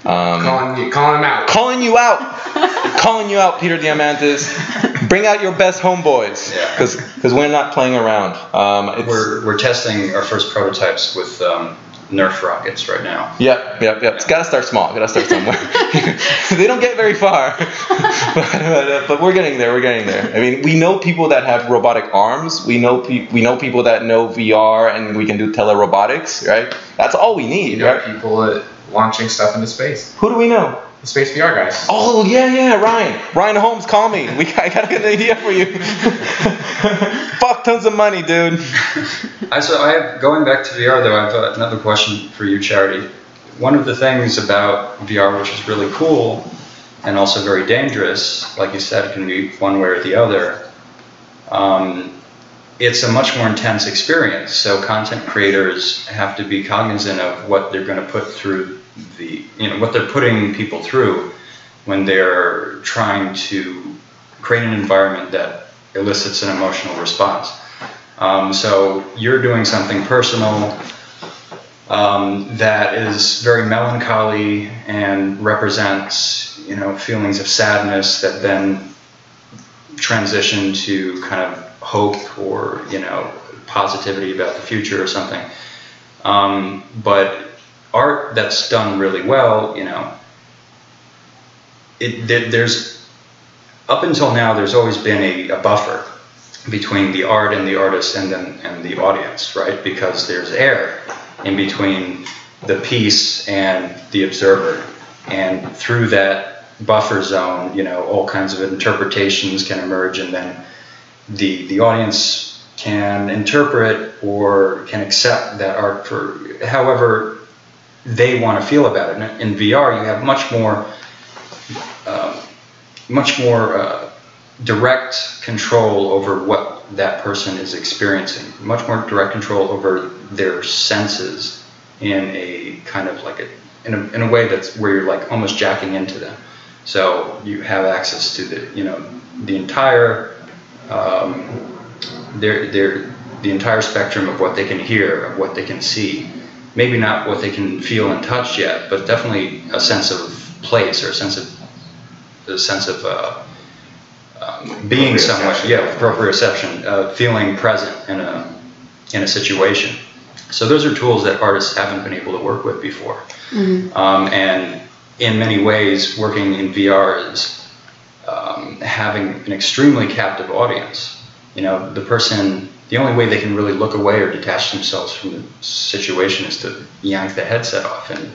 Um, calling you, calling him out. Calling you out. calling you out, Peter Diamandis. Bring out your best homeboys, because yeah. because we're not playing around. Um, we're we're testing our first prototypes with. Um, Nerf rockets right now. Yep, yep, yep. It's got to start small. Got to start somewhere. they don't get very far, but, uh, but, we're getting there. We're getting there. I mean, we know people that have robotic arms. We know pe- we know people that know VR and we can do telerobotics. Right. That's all we need. You know right? People launching stuff into space. Who do we know? The Space VR guys. Oh yeah, yeah, Ryan. Ryan Holmes, call me. We got, I got an idea for you. Fuck tons of money, dude. I so I have going back to VR though. I have another question for you, Charity. One of the things about VR, which is really cool and also very dangerous, like you said, can be one way or the other. Um, it's a much more intense experience. So content creators have to be cognizant of what they're going to put through the, you know, what they're putting people through when they're trying to create an environment that elicits an emotional response. Um, so you're doing something personal um, that is very melancholy and represents, you know, feelings of sadness that then transition to kind of hope or you know positivity about the future or something. Um, but art that's done really well, you know, it, there's up until now, there's always been a, a buffer between the art and the artist and then and the audience, right? Because there's air in between the piece and the observer, and through that buffer zone, you know, all kinds of interpretations can emerge, and then the the audience can interpret or can accept that art for however they want to feel about it. In VR, you have much more, uh, much more uh, direct control over what that person is experiencing. Much more direct control over their senses in a kind of like a in a, in a way that's where you're like almost jacking into them. So you have access to the you know the entire um, their their the entire spectrum of what they can hear, of what they can see maybe not what they can feel and touch yet, but definitely a sense of place or a sense of a sense of uh, um, being somewhere. yeah, proprioception, uh, feeling present in a in a situation. So those are tools that artists haven't been able to work with before, mm-hmm. um, and in many ways, working in VR is um, having an extremely captive audience. You know, the person the only way they can really look away or detach themselves from the situation is to yank the headset off and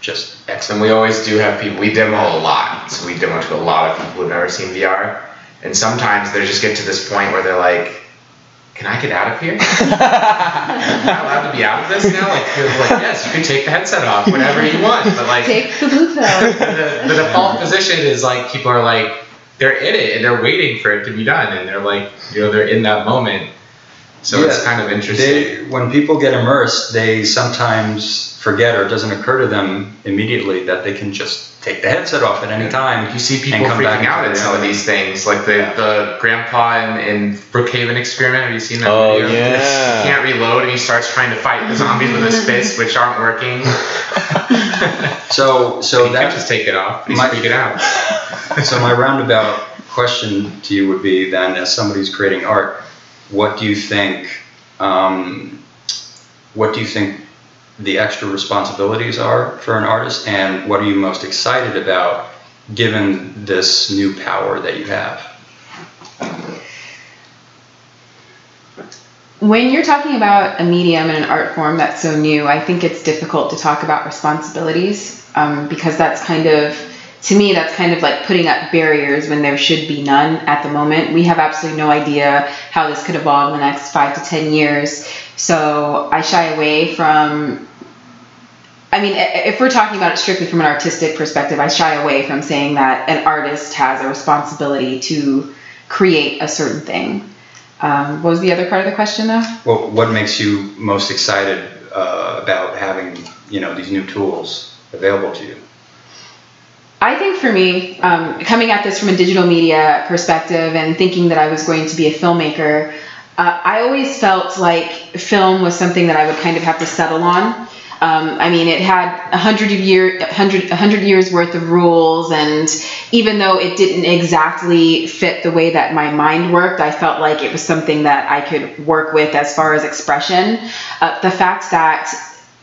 just exit. And we always do have people, we demo a lot. So we demo to a lot of people who've never seen VR. And sometimes they just get to this point where they're like, can I get out of here? Am I allowed to be out of this now? Like, like, yes, you can take the headset off whenever you want, but like, take the blue pill. the, the default position is like people are like, they're in it and they're waiting for it to be done, and they're like, you know, they're in that moment, so yeah, it's kind of interesting. They, when people get immersed, they sometimes forget or it doesn't occur to them immediately that they can just take the headset off at any time. You see people freaking out at some of these things, like the, yeah. the grandpa in, in Brookhaven experiment. Have you seen that oh, video? Yeah. He can't reload and he starts trying to fight the zombies with his fists, which aren't working. so so that just take it off. He's my, freaking out. so my roundabout question to you would be then, as somebody's creating art what do you think? Um, what do you think the extra responsibilities are for an artist, and what are you most excited about given this new power that you have? When you're talking about a medium and an art form that's so new, I think it's difficult to talk about responsibilities um, because that's kind of to me, that's kind of like putting up barriers when there should be none at the moment. We have absolutely no idea how this could evolve in the next five to 10 years. So I shy away from. I mean, if we're talking about it strictly from an artistic perspective, I shy away from saying that an artist has a responsibility to create a certain thing. Um, what was the other part of the question, though? Well, what makes you most excited uh, about having you know these new tools available to you? I think for me, um, coming at this from a digital media perspective and thinking that I was going to be a filmmaker, uh, I always felt like film was something that I would kind of have to settle on. Um, I mean, it had a hundred year, hundred, hundred years worth of rules, and even though it didn't exactly fit the way that my mind worked, I felt like it was something that I could work with as far as expression. Uh, the fact that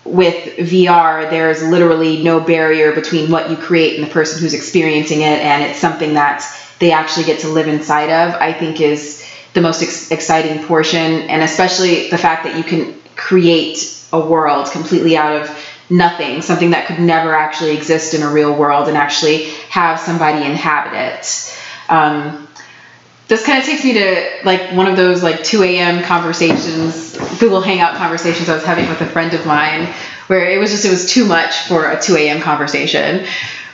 with VR, there's literally no barrier between what you create and the person who's experiencing it, and it's something that they actually get to live inside of, I think is the most ex- exciting portion. And especially the fact that you can create a world completely out of nothing, something that could never actually exist in a real world, and actually have somebody inhabit it. Um, this kind of takes me to like one of those like 2 a.m. conversations, Google Hangout conversations I was having with a friend of mine, where it was just it was too much for a 2 a.m. conversation,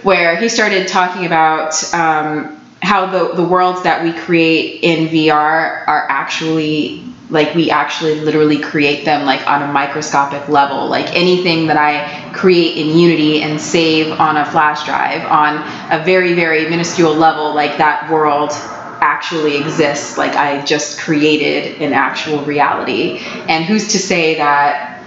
where he started talking about um, how the the worlds that we create in VR are actually like we actually literally create them like on a microscopic level like anything that i create in unity and save on a flash drive on a very very minuscule level like that world actually exists like I just created an actual reality. And who's to say that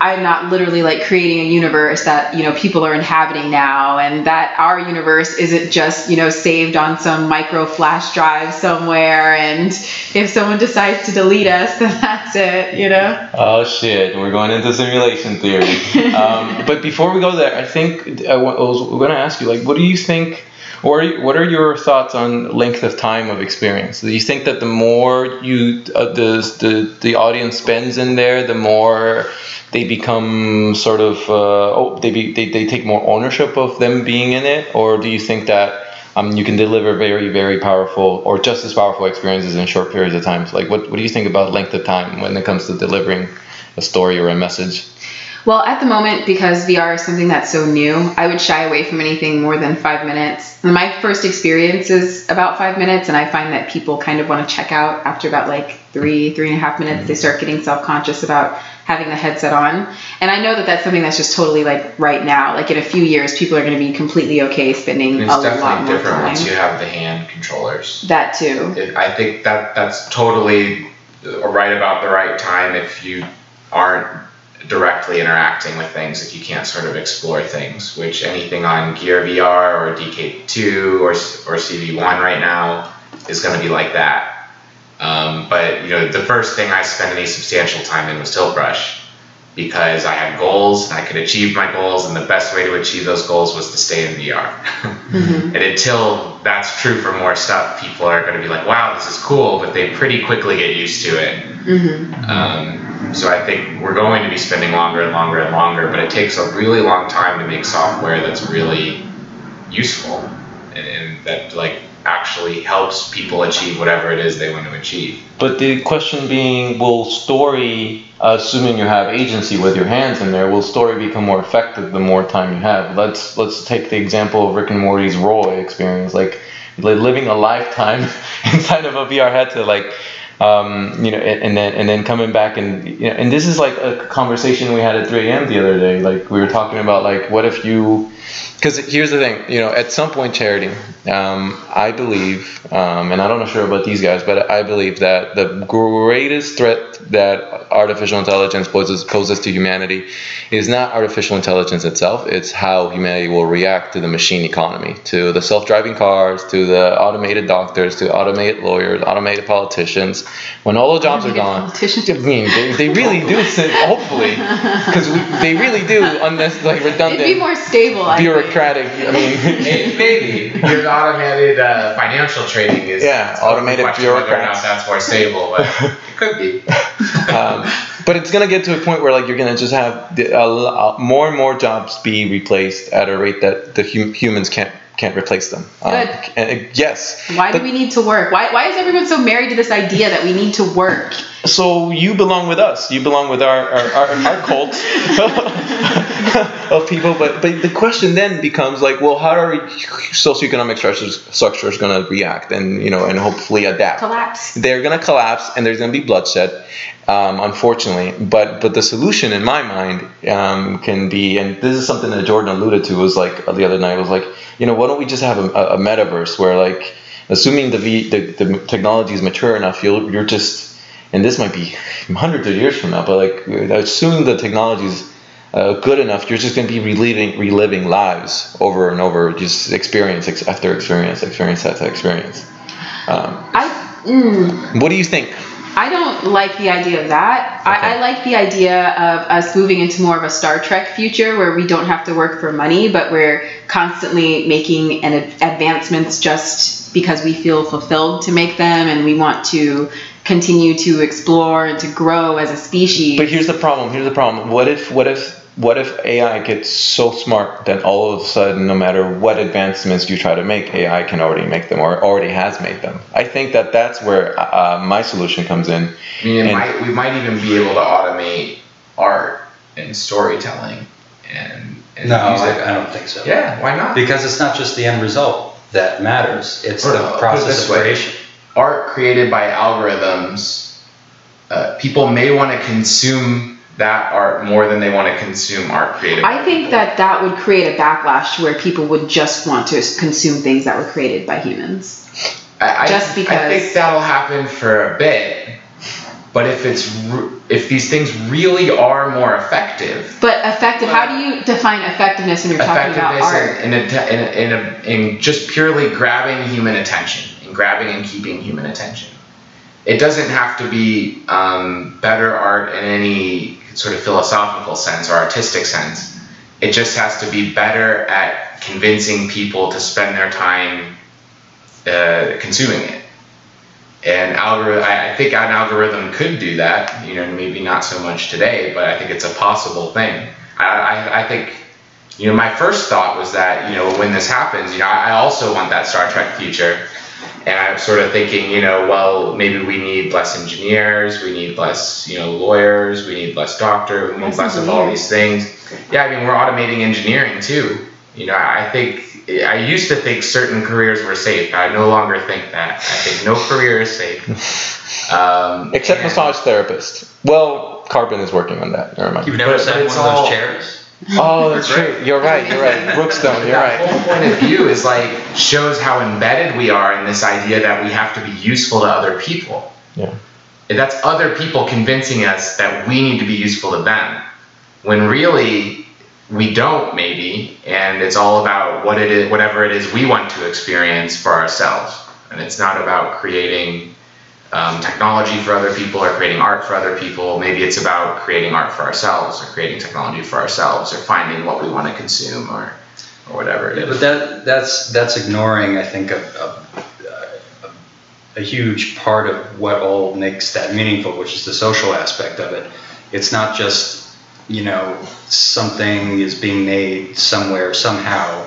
I'm not literally like creating a universe that you know people are inhabiting now, and that our universe isn't just you know saved on some micro flash drive somewhere, and if someone decides to delete us, then that's it, you know. Oh shit, we're going into simulation theory. um, but before we go there, I think I was going to ask you, like, what do you think? Or what are your thoughts on length of time of experience? Do you think that the more you uh, the, the the audience spends in there, the more they become sort of uh, oh they, be, they they take more ownership of them being in it, or do you think that um, you can deliver very very powerful or just as powerful experiences in short periods of time? Like what what do you think about length of time when it comes to delivering a story or a message? Well, at the moment, because VR is something that's so new, I would shy away from anything more than five minutes. And my first experience is about five minutes, and I find that people kind of want to check out after about like three, three and a half minutes. They start getting self conscious about having the headset on. And I know that that's something that's just totally like right now. Like in a few years, people are going to be completely okay spending It's a lot definitely more different time. once you have the hand controllers. that too. It, I think that that's totally right about the right time if you aren't directly interacting with things, if you can't sort of explore things, which anything on Gear VR or DK2 or, or CV1 right now is going to be like that. Um, but you know, the first thing I spent any substantial time in was Tilt Brush because I had goals and I could achieve my goals, and the best way to achieve those goals was to stay in VR. Mhm. And until that's true for more stuff, people are going to be like, wow, this is cool, but they pretty quickly get used to it. Mhm. Um, so I think we're going to be spending longer and longer and longer, but it takes a really long time to make software that's really useful and, and that like actually helps people achieve whatever it is they want to achieve. But the question being, will story, assuming you have agency with your hands in there, will story become more effective the more time you have? Let's let's take the example of Rick and Morty's Roy experience, like li- living a lifetime inside of a VR headset, like. Um, you know, and, and then and then coming back and you know, and this is like a conversation we had at 3 a.m. the other day. Like we were talking about like what if you, because here's the thing, you know, at some point, charity, um, I believe, um, and I don't know sure about these guys, but I believe that the greatest threat that artificial intelligence poses, poses to humanity is not artificial intelligence itself, it's how humanity will react to the machine economy, to the self driving cars, to the automated doctors, to automated lawyers, automated politicians. When all the jobs are gone, politicians. I mean, they, they really do, sit- hopefully, because they really do, unnecessary, like It'd be redundant, more stable. I think. bureaucratic, I mean. Maybe, maybe. your automated uh, financial trading is Yeah, automated question whether or bureaucrats. that's more stable, but it could be. um, but it's gonna get to a point where like you're gonna just have the, a, lo- more and more jobs be replaced at a rate that the hum- humans can't can't replace them. Um, Good. and, uh, yes. Why do we need to work? Why, why is everyone so married to this idea that we need to work? So you belong with us. You belong with our our, our, our cult of people. But but the question then becomes like, well, how are socioeconomic structures structures gonna react and you know and hopefully adapt? Collapse. they're going to collapse and there's going to be bloodshed um, unfortunately but but the solution in my mind um, can be and this is something that jordan alluded to was like the other night was like you know why don't we just have a, a metaverse where like assuming the, v, the, the technology is mature enough you'll, you're just and this might be hundreds of years from now but like assuming the technology is uh, good enough you're just going to be reliving reliving lives over and over just experience ex- after experience experience after experience um, I mm, what do you think I don't like the idea of that. Okay. I, I like the idea of us moving into more of a Star Trek future where we don't have to work for money, but we're constantly making an ad- advancements just because we feel fulfilled to make them, and we want to continue to explore and to grow as a species. But here's the problem. Here's the problem. What if what if what if AI gets so smart that all of a sudden, no matter what advancements you try to make, AI can already make them or already has made them? I think that that's where uh, my solution comes in. I mean, And- might, we might even be able to automate art and storytelling and, and No, music. I, I don't think so. Yeah, why not? Because it's not just the end result that matters, it's Or, uh, the put process this of way. creation. Art created by algorithms, uh, people may want to consume that art more than they want to consume art created. by humans. I think people. that that would create a backlash to where people would just want to consume things that were created by humans. I, just I think that'll happen for a bit, But if it's if these things really are more effective, But effective. How do you define effectiveness when you're talking about effectiveness art? in, in, a, in, a, in, a, in just purely grabbing human attention grabbing and keeping human attention. It doesn't have to be um, better art in any sort of philosophical sense or artistic sense. It just has to be better at convincing people to spend their time uh, consuming it. And algorithm, I, think an algorithm could do that. You know, maybe not so much today, but I think it's a possible thing. I, I, I think, you know, my first thought was that, you know, when this happens, you know, I also want that Star Trek future. And I'm sort of thinking, you know, well, maybe we need less engineers, we need less, you know, lawyers, we need less doctors, we need Less less of all these things. Yeah, I mean, we're automating engineering too. You know, I think I used to think certain careers were safe. I no longer think that. I think no career is safe. Um, Except and- massage therapist. Well, Carbon is working on that. Never mind. You've never But- sat in one of all- those chairs? Oh, that's true. You're right. You're right. Brookstone. You're that right. whole point of view is like shows how embedded we are in this idea that we have to be useful to other people. Yeah. That's other people convincing us that we need to be useful to them, when really we don't maybe, and it's all about what it is, whatever it is we want to experience for ourselves, and it's not about creating um, technology for other people or creating art for other people. Maybe it's about creating art for ourselves or creating technology for ourselves or finding what we want to consume or, or whatever it Yeah, is. but that that's that's ignoring, I think, a, a, a, a huge part of what all makes that meaningful, which is the social aspect of it. It's not just you know something is being made somewhere somehow,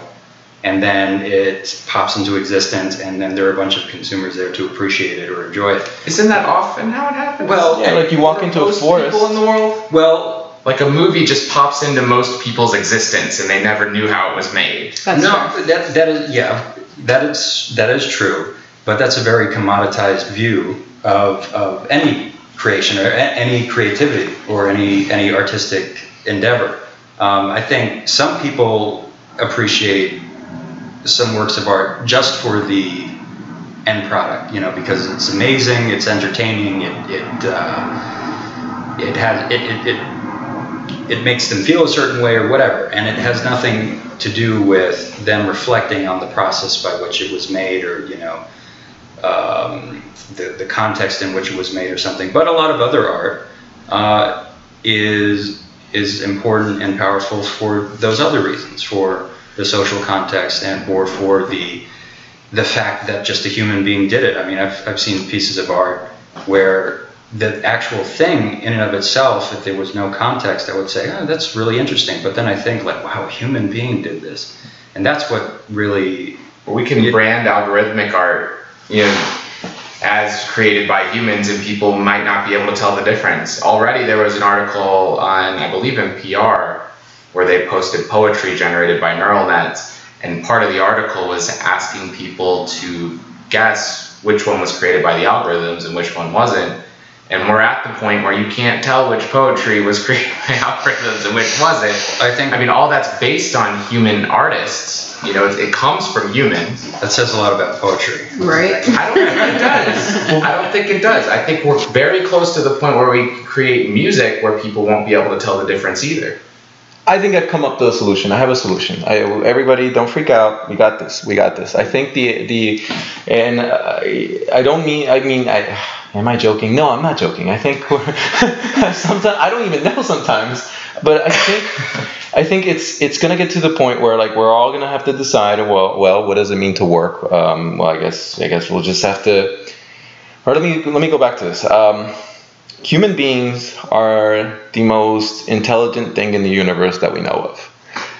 and then it pops into existence, and then there are a bunch of consumers there to appreciate it or enjoy it. Isn't that often how it happens? Well, Yeah, like you walk into a most forest. people in the world. Well, Like a movie just pops into most people's existence and they never knew how it was made. That's no, true. that that is yeah, that is that is true, but that's a very commoditized view of, of any creation or a- any creativity or any any artistic endeavor. Um, I think some people appreciate some works of art just for the end product, you know, because it's amazing, it's entertaining, it it uh, it has it, it, it it makes them feel a certain way or whatever, and it has nothing to do with them reflecting on the process by which it was made or you know um, the the context in which it was made or something. But a lot of other art uh, is is important and powerful for those other reasons, for the social context and or for the the fact that just a human being did it. I mean, I've I've seen pieces of art where the actual thing in and of itself, if there was no context, I would say, oh, that's really interesting. But then I think, like, wow, a human being did this. And that's what really, We can Yeah. brand algorithmic art, you know, as created by humans, and people might not be able to tell the difference. Already, there was an article on, I believe, NPR, where they posted poetry generated by neural nets, and part of the article was asking people to guess which one was created by the algorithms and which one wasn't. And we're at the point where you can't tell which poetry was created by algorithms and which wasn't. I think I mean, all that's based on human artists. You know, it, it comes from humans. that says a lot about poetry. Right. I don't think it does. I don't think it does. I think we're very close to the point where we create music where people won't be able to tell the difference either. I think I've come up with a solution. I have a solution. I, everybody, don't freak out. We got this. We got this. I think the the, and uh, I don't mean. I mean. I am I joking? No, I'm not joking. I think we're sometimes I don't even know sometimes, but I think I think it's it's gonna get to the point where like we're all gonna have to decide. Well, well, what does it mean to work? Um, well, I guess I guess we'll just have to. Or let me let me go back to this. Um, human beings are the most intelligent thing in the universe that we know of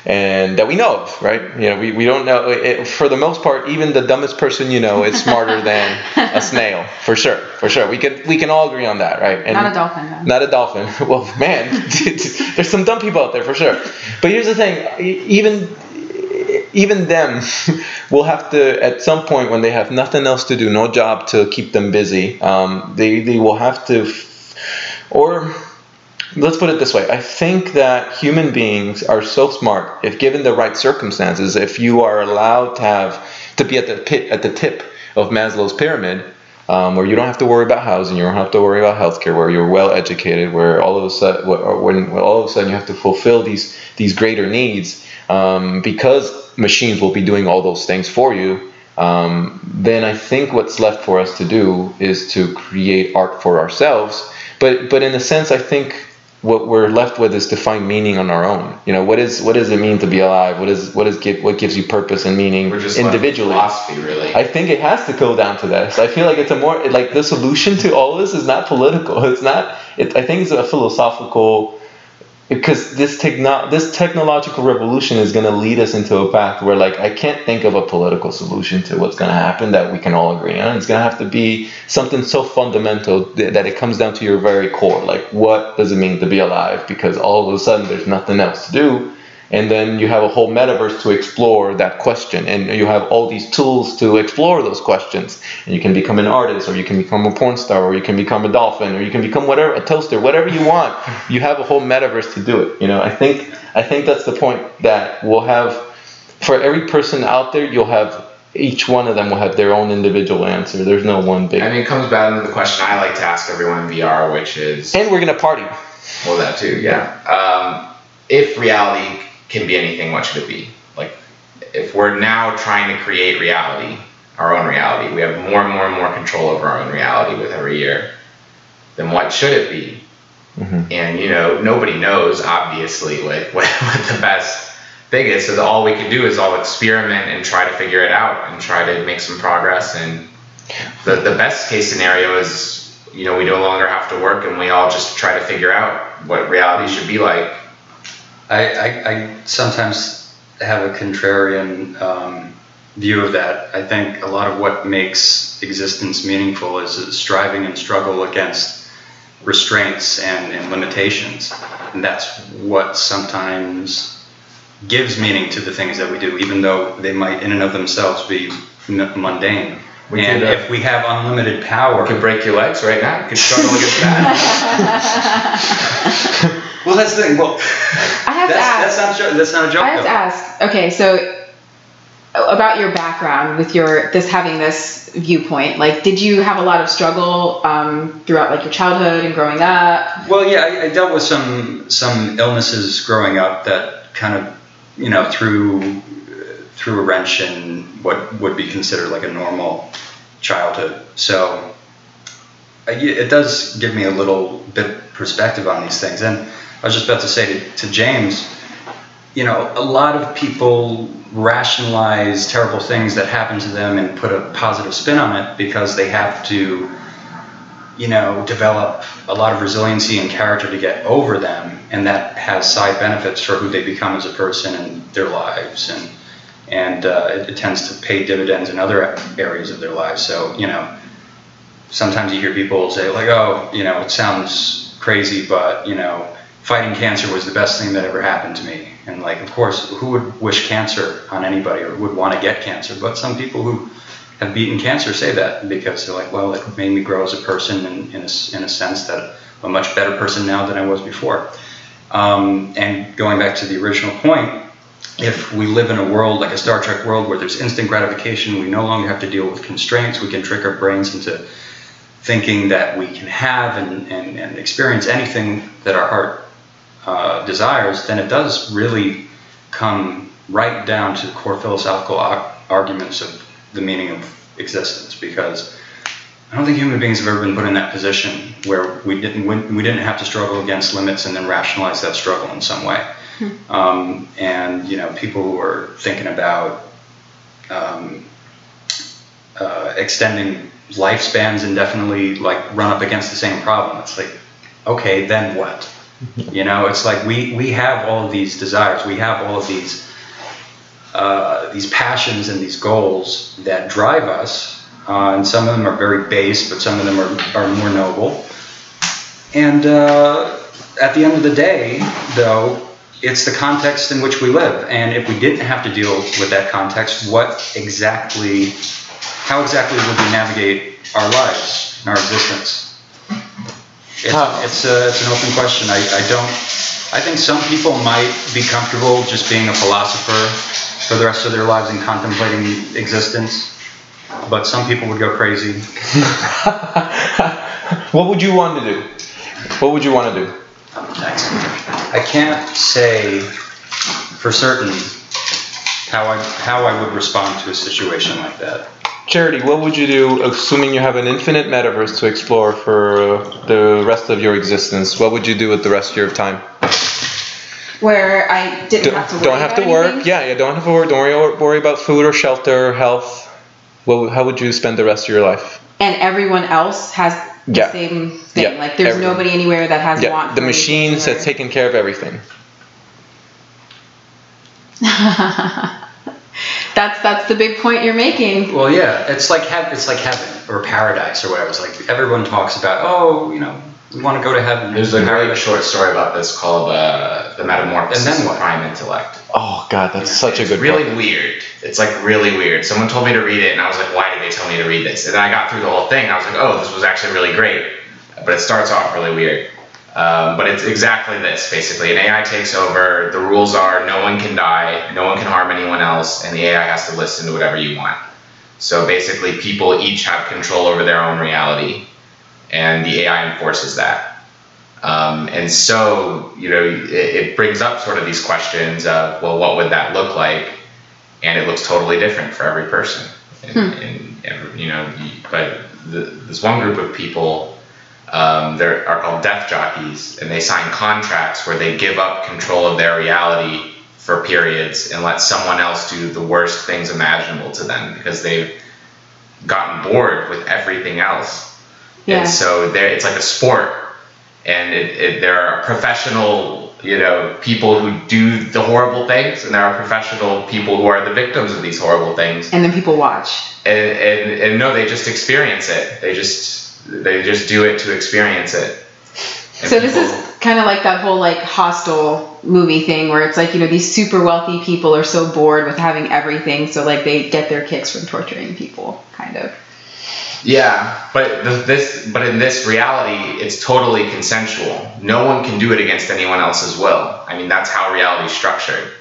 and that we know of right? You know we, we don't know it, for the most part even the dumbest person you know is smarter than a snail for sure for sure. We could we can all agree on that right? And Not a dolphin, though. not a dolphin. Well man there's some dumb people out there for sure. But here's the thing even even them will have to at some point when they have nothing else to do no job to keep them busy um, they, they will have to or let's put it this way i think that human beings are so smart if given the right circumstances if you are allowed to have to be at the pit at the tip of maslow's pyramid um, where you don't have to worry about housing, you don't have to worry about healthcare, where you're well educated, where all of a sudden, when all of a sudden you have to fulfill these these greater needs, um, because machines will be doing all those things for you. Um, then I think what's left for us to do is to create art for ourselves. But but in a sense, I think what we're left with is to find meaning on our own. You know, what is what does it mean to be alive? What is what is give, what gives you purpose and meaning individually? philosophy, really. I think it has to go down to this. I feel like it's a more like the solution to all this is not political. It's not. It, I think it's a philosophical because this techno this technological revolution is going to lead us into a path where like I can't think of a political solution to what's going to happen that we can all agree on. It's going to have to be something so fundamental th- that it comes down to your very core. Like what does it mean to be alive? Because all of a sudden there's nothing else to do. And then you have a whole metaverse to explore that question, and you have all these tools to explore those questions. And you can become an artist, or you can become a porn star, or you can become a dolphin, or you can become whatever, a toaster, whatever you want. You have a whole metaverse to do it. You know, I think I think that's the point that we'll have for every person out there. You'll have each one of them will have their own individual answer. There's no one big. I mean, it comes back to the question I like to ask everyone in VR, which is, and we're gonna party. well, that too, yeah. Um, if reality can be anything, what should it be? Like, if we're now trying to create reality, our own reality, we have more and more and more control over our own reality with every year, then what should it be? Mhm. And, you know, nobody knows, obviously, like, what, what the best thing is. So the, all we can do is all experiment and try to figure it out and try to make some progress. And the, the best case scenario is, you know, we no longer have to work and we all just try to figure out what reality should be like. I, I, I sometimes have a contrarian um, view of that. I think a lot of what makes existence meaningful is a striving and struggle against restraints and, and limitations. And that's what sometimes gives meaning to the things that we do, even though they might, in and of themselves, be m- mundane. We and could, uh, if we have unlimited power, You could break your legs right now. You could struggle against that. well, that's the thing. Well, I have that's, to ask. that's not that's not a joke. I have though. to ask. Okay, so about your background with your this having this viewpoint. Like, did you have a lot of struggle um, throughout like your childhood and growing up? Well, yeah, I, I dealt with some some illnesses growing up that kind of, you know, threw threw a wrench in what would be considered like a normal childhood. So it does give me a little bit perspective on these things. And I was just about to say to, to James, you know, a lot of people rationalize terrible things that happen to them and put a positive spin on it because they have to you know, develop a lot of resiliency and character to get over them, and that has side benefits for who they become as a person and their lives, and and uh, it, it tends to pay dividends in other areas of their lives. So you know, sometimes you hear people say like, oh, you know, it sounds crazy, but you know, fighting cancer was the best thing that ever happened to me, and like, of course, who would wish cancer on anybody or would want to get cancer? But some people who have beaten cancer say that because they're like, well, it made me grow as a person in, in, a, in a sense that I'm a much better person now than I was before. Um, and going back to the original point, if we live in a world like a Star Trek world where there's instant gratification, we no longer have to deal with constraints, we can trick our brains into thinking that we can have and, and, and experience anything that our heart uh, desires, then it does really come right down to core philosophical arguments of the meaning of existence because I don't think human beings have ever been put in that position where we didn't we, didn't have to struggle against limits and then rationalize that struggle in some way. Um, and you know, people who are thinking about um, uh, extending lifespans indefinitely, like run up against the same problem. It's like, okay, then what? You know, it's like we we have all of these desires, we have all of these uh, these passions and these goals that drive us, uh, and some of them are very base, but some of them are, are more noble. And uh, at the end of the day, though, it's the context in which we live. And if we didn't have to deal with that context, what exactly, how exactly would we navigate our lives and our existence? It's, How? it's, a, it's an open question. I, I don't, I think some people might be comfortable just being a philosopher for the rest of their lives and contemplating existence. but some people would go crazy. what would you want to do? What would you want to do? I can't say for certain how I how I would respond to a situation like that. Charity, what would you do, assuming you have an infinite metaverse to explore for the rest of your existence? What would you do with the rest of your time? Where I didn't Don't, have to worry don't have to work. anything? Yeah, yeah. Don't have to work. Don't worry, worry about food or shelter, or health. What, how would you spend the rest of your life? And everyone else has the Yeah. same thing. Yeah, Like there's nobody anywhere that has Yeah, want. the machines that's taking care of everything. that's that's the big point you're making. Well, yeah, it's like heaven, it's like heaven or paradise or whatever. It's like everyone talks about, oh, you know, we want to go to heaven. There's a great paradise. short story about this called uh, "The Metamorphosis And then of what? Prime Intellect." Oh God, that's such a good it's good really book. weird. It's like really weird. Someone told me to read it, and I was like, "Why did they tell me to read this?" And then I got through the whole thing. I was like, "Oh, this was actually really great," but it starts off really weird. Um, but it's exactly this basically. An AI takes over. The rules are no one can die, no one can harm anyone else, and the AI has to listen to whatever you want. So basically, people each have control over their own reality, and the AI enforces that. Um, and so, you know, it, it brings up sort of these questions of, well, what would that look like? And it looks totally different for every person. And, and every, you know, but the, this one group of people, um, they are called death jockeys, and they sign contracts where they give up control of their reality for periods and let someone else do the worst things imaginable to them because they've gotten bored with everything else. Yeah. And so it's like a sport, and it, it, there are professional, you know, people who do the horrible things, and there are professional people who are the victims of these horrible things. And then people watch. And, and, and no, they just experience it. They just they just do it to experience it. And So this people- is kind of like that whole like hostel movie thing where it's like you know these super wealthy people are so bored with having everything, so like they get their kicks from torturing people, kind of. Yeah, but the, this, but in this reality, it's totally consensual. No one can do it against anyone else's will. I mean, that's how reality is structured.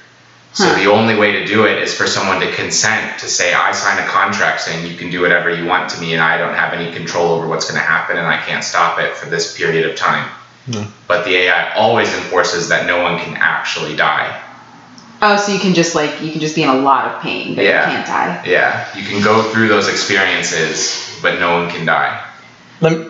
So Huh. the only way to do it is for someone to consent to say, "I sign a contract saying you can do whatever you want to me, and I don't have any control over what's going to happen, and I can't stop it for this period of time." Yeah. But the AI always enforces that no one can actually die. Oh, so you can just like you can just be in a lot of pain, but Yeah. you can't die. Yeah, you can go through those experiences, but no one can die. Let me-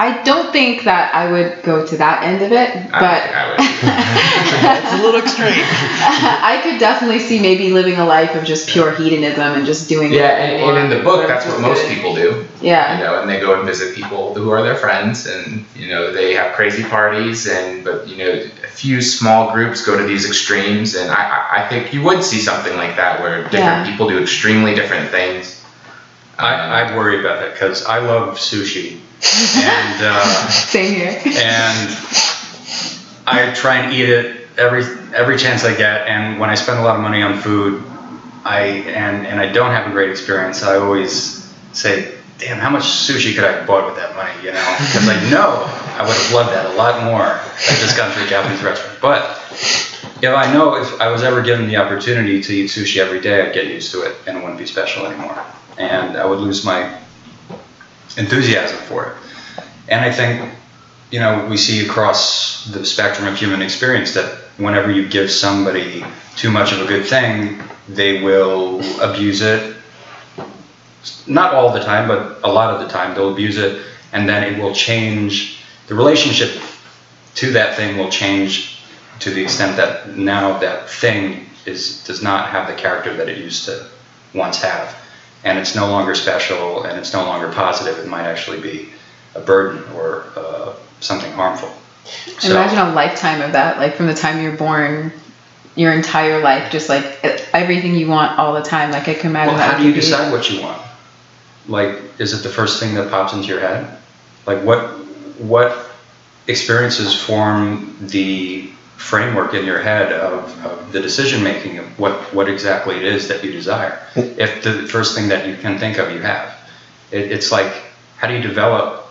I don't think that I would go to that end of it, I but think I would. it's a little extreme. I could definitely see maybe living a life of just pure hedonism and just doing. Yeah, and, and in the book, that's what most good. people do. Yeah. You know, and they go and visit people who are their friends, and you know they have crazy parties, and but you know a few small groups go to these extremes, and I I, I think you would see something like that where different Yeah. people do extremely different things. I, I worry about that because I love sushi, and uh, Same here. and I try and eat it every every chance I get. And when I spend a lot of money on food, I and and I don't have a great experience, I always say, "Damn, how much sushi could I have bought with that money?" You know, because I know I would have loved that a lot more I just gone to a Japanese restaurant. But if I know if I was ever given the opportunity to eat sushi every day, I'd get used to it and it wouldn't be special anymore, and I would lose my enthusiasm for it. And I think you know, we see across the spectrum of human experience that whenever you give somebody too much of a good thing, they will abuse it. Not all the time, but a lot of the time, they'll abuse it, and then it will change. The relationship to that thing will change to the extent that now that thing is does not have the character that it used to once have, and it's no longer special, and it's no longer positive. It might actually be a burden or uh, something harmful. So, Imagine a lifetime of that, like from the time you're born, your entire life, just like everything you want all the time. Like I can imagine well, how do you be- decide what you want? Like, is it the first thing that pops into your head? Like, what what experiences form the framework in your head of, of the decision making of what, what exactly it is that you desire? If the first thing that you can think of you have, it, it's like, how do you develop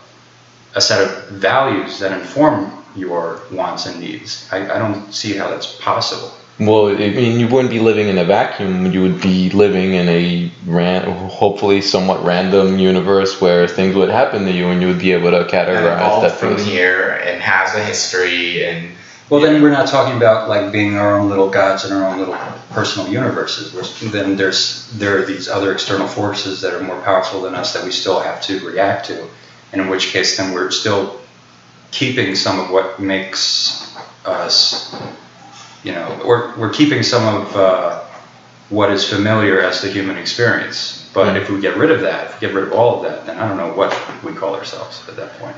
a set of values that inform your wants and needs? I, I don't see how that's possible. Well, I mean, you wouldn't be living in a vacuum. You would be living in a ran, hopefully somewhat random universe where things would happen to you, and you would be able to categorize evolved that from things. here and has a history and Well, then we're not talking about like being our own little gods in our own little personal universes. We're, then there's there are these other external forces that are more powerful than us that we still have to react to, and in which case then we're still keeping some of what makes us, you know, or we're keeping some of uh, what is familiar as the human experience. But if we get rid of that, if we get rid of all of that, then I don't know what we call ourselves at that point.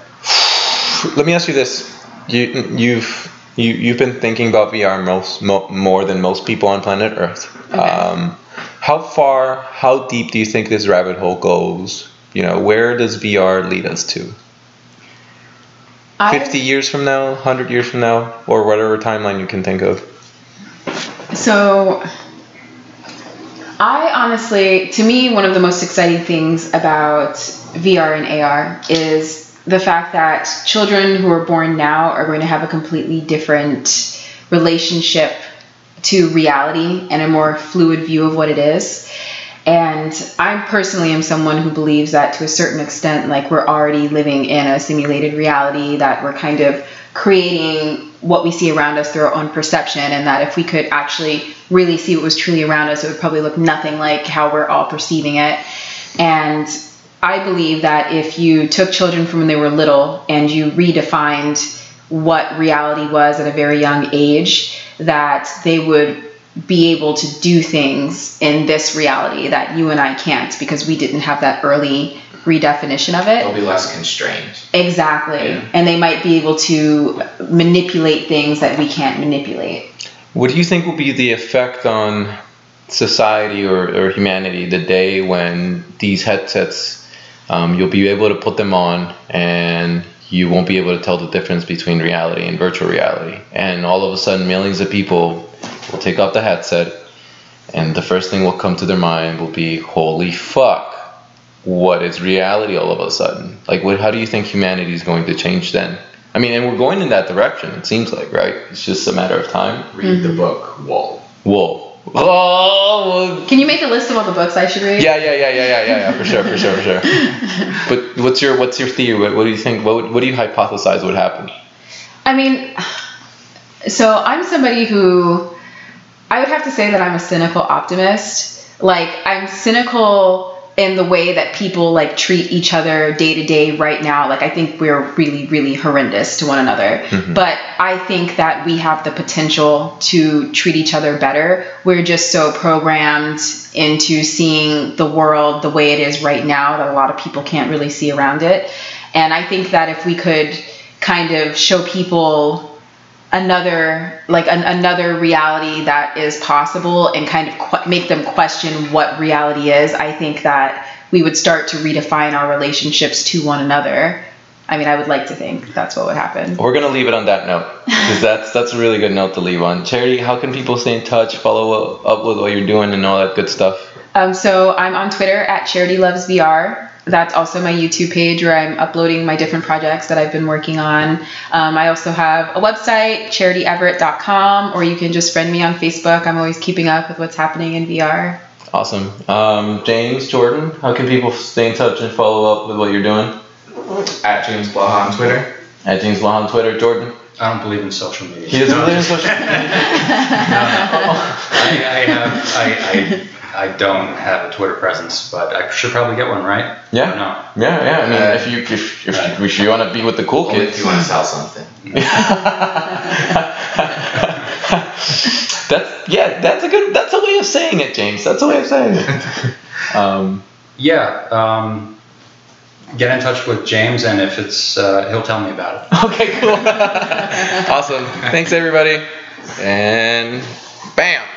Let me ask you this: you, you've you, you've been thinking about VR most mo, more than most people on planet Earth. Um, how far, how deep do you think this rabbit hole goes? You know, where does VR lead us to? I- 50 years from now, 100 years from now, or whatever timeline you can think of. So, I honestly, to me, one of the most exciting things about VR and AR is the fact that children who are born now are going to have a completely different relationship to reality and a more fluid view of what it is. And I personally am someone who believes that to a certain extent, like we're already living in a simulated reality, that we're kind of creating what we see around us through our own perception, and that if we could actually really see what was truly around us, it would probably look nothing like how we're all perceiving it. And I believe that if you took children from when they were little and you redefined what reality was at a very young age, that they would be able to do things in this reality that you and I can't because we didn't have that early redefinition of it. they'll be less constrained. Exactly. Yeah. And they might be able to manipulate things that we can't manipulate. What do you think will be the effect on society or, or humanity the day when these headsets, um, you'll be able to put them on and you won't be able to tell the difference between reality and virtual reality? And all of a sudden, millions of people will take off the headset and the first thing will come to their mind will be, holy fuck. What is reality all of a sudden? Like, what? How do you think humanity is going to change then? I mean, and we're going in that direction. It seems like, right? It's just a matter of time. Read the book Wool. Whoa. Oh. Can you make a list of all the books I should read? Yeah, yeah, yeah, yeah, yeah, yeah, yeah, for sure, for sure, for sure. But what's your what's your theory? What, what do you think? What, what do you hypothesize would happen? I mean, so I'm somebody who I would have to say that I'm a cynical optimist. Like I'm cynical in the way that people like treat each other day to day right now. Like I think we're really, really horrendous to one another. Mm-hmm. But I think that we have the potential to treat each other better. We're just so programmed into seeing the world the way it is right now that a lot of people can't really see around it. And I think that if we could kind of show people another like an, another reality that is possible and kind of qu- make them question what reality is i think that we would start to redefine our relationships to one another i mean i would like to think that's what would happen We're gonna leave it on that note because that's that's a really good note to leave on. Charity, how can people stay in touch, follow up with what you're doing, and all that good stuff? um, so i'm on twitter at charity loves vr that's also my youtube page where i'm uploading my different projects that i've been working on um, i also have a website charityeverett.com or you can just friend me on facebook i'm always keeping up with what's happening in vr Awesome. Um, James Jordan, how can people stay in touch and follow up with what you're doing? At James Blaha on Twitter. At James Blaha on Twitter, Jordan. I don't believe in social media. He doesn't No, believe in social media. I, I have I, I, I don't have a Twitter presence, but I should probably get one, right? Yeah. No. Yeah, yeah. I mean, Uh, if you if, if, if you want to be with the cool Only kids, if you want to sell something. that's yeah. That's a good. That's a way of saying it, James. That's a way of saying it. Um, Yeah. Um, get in touch with James, and if it's uh, he'll tell me about it. okay, cool. awesome. Thanks, everybody. And bam.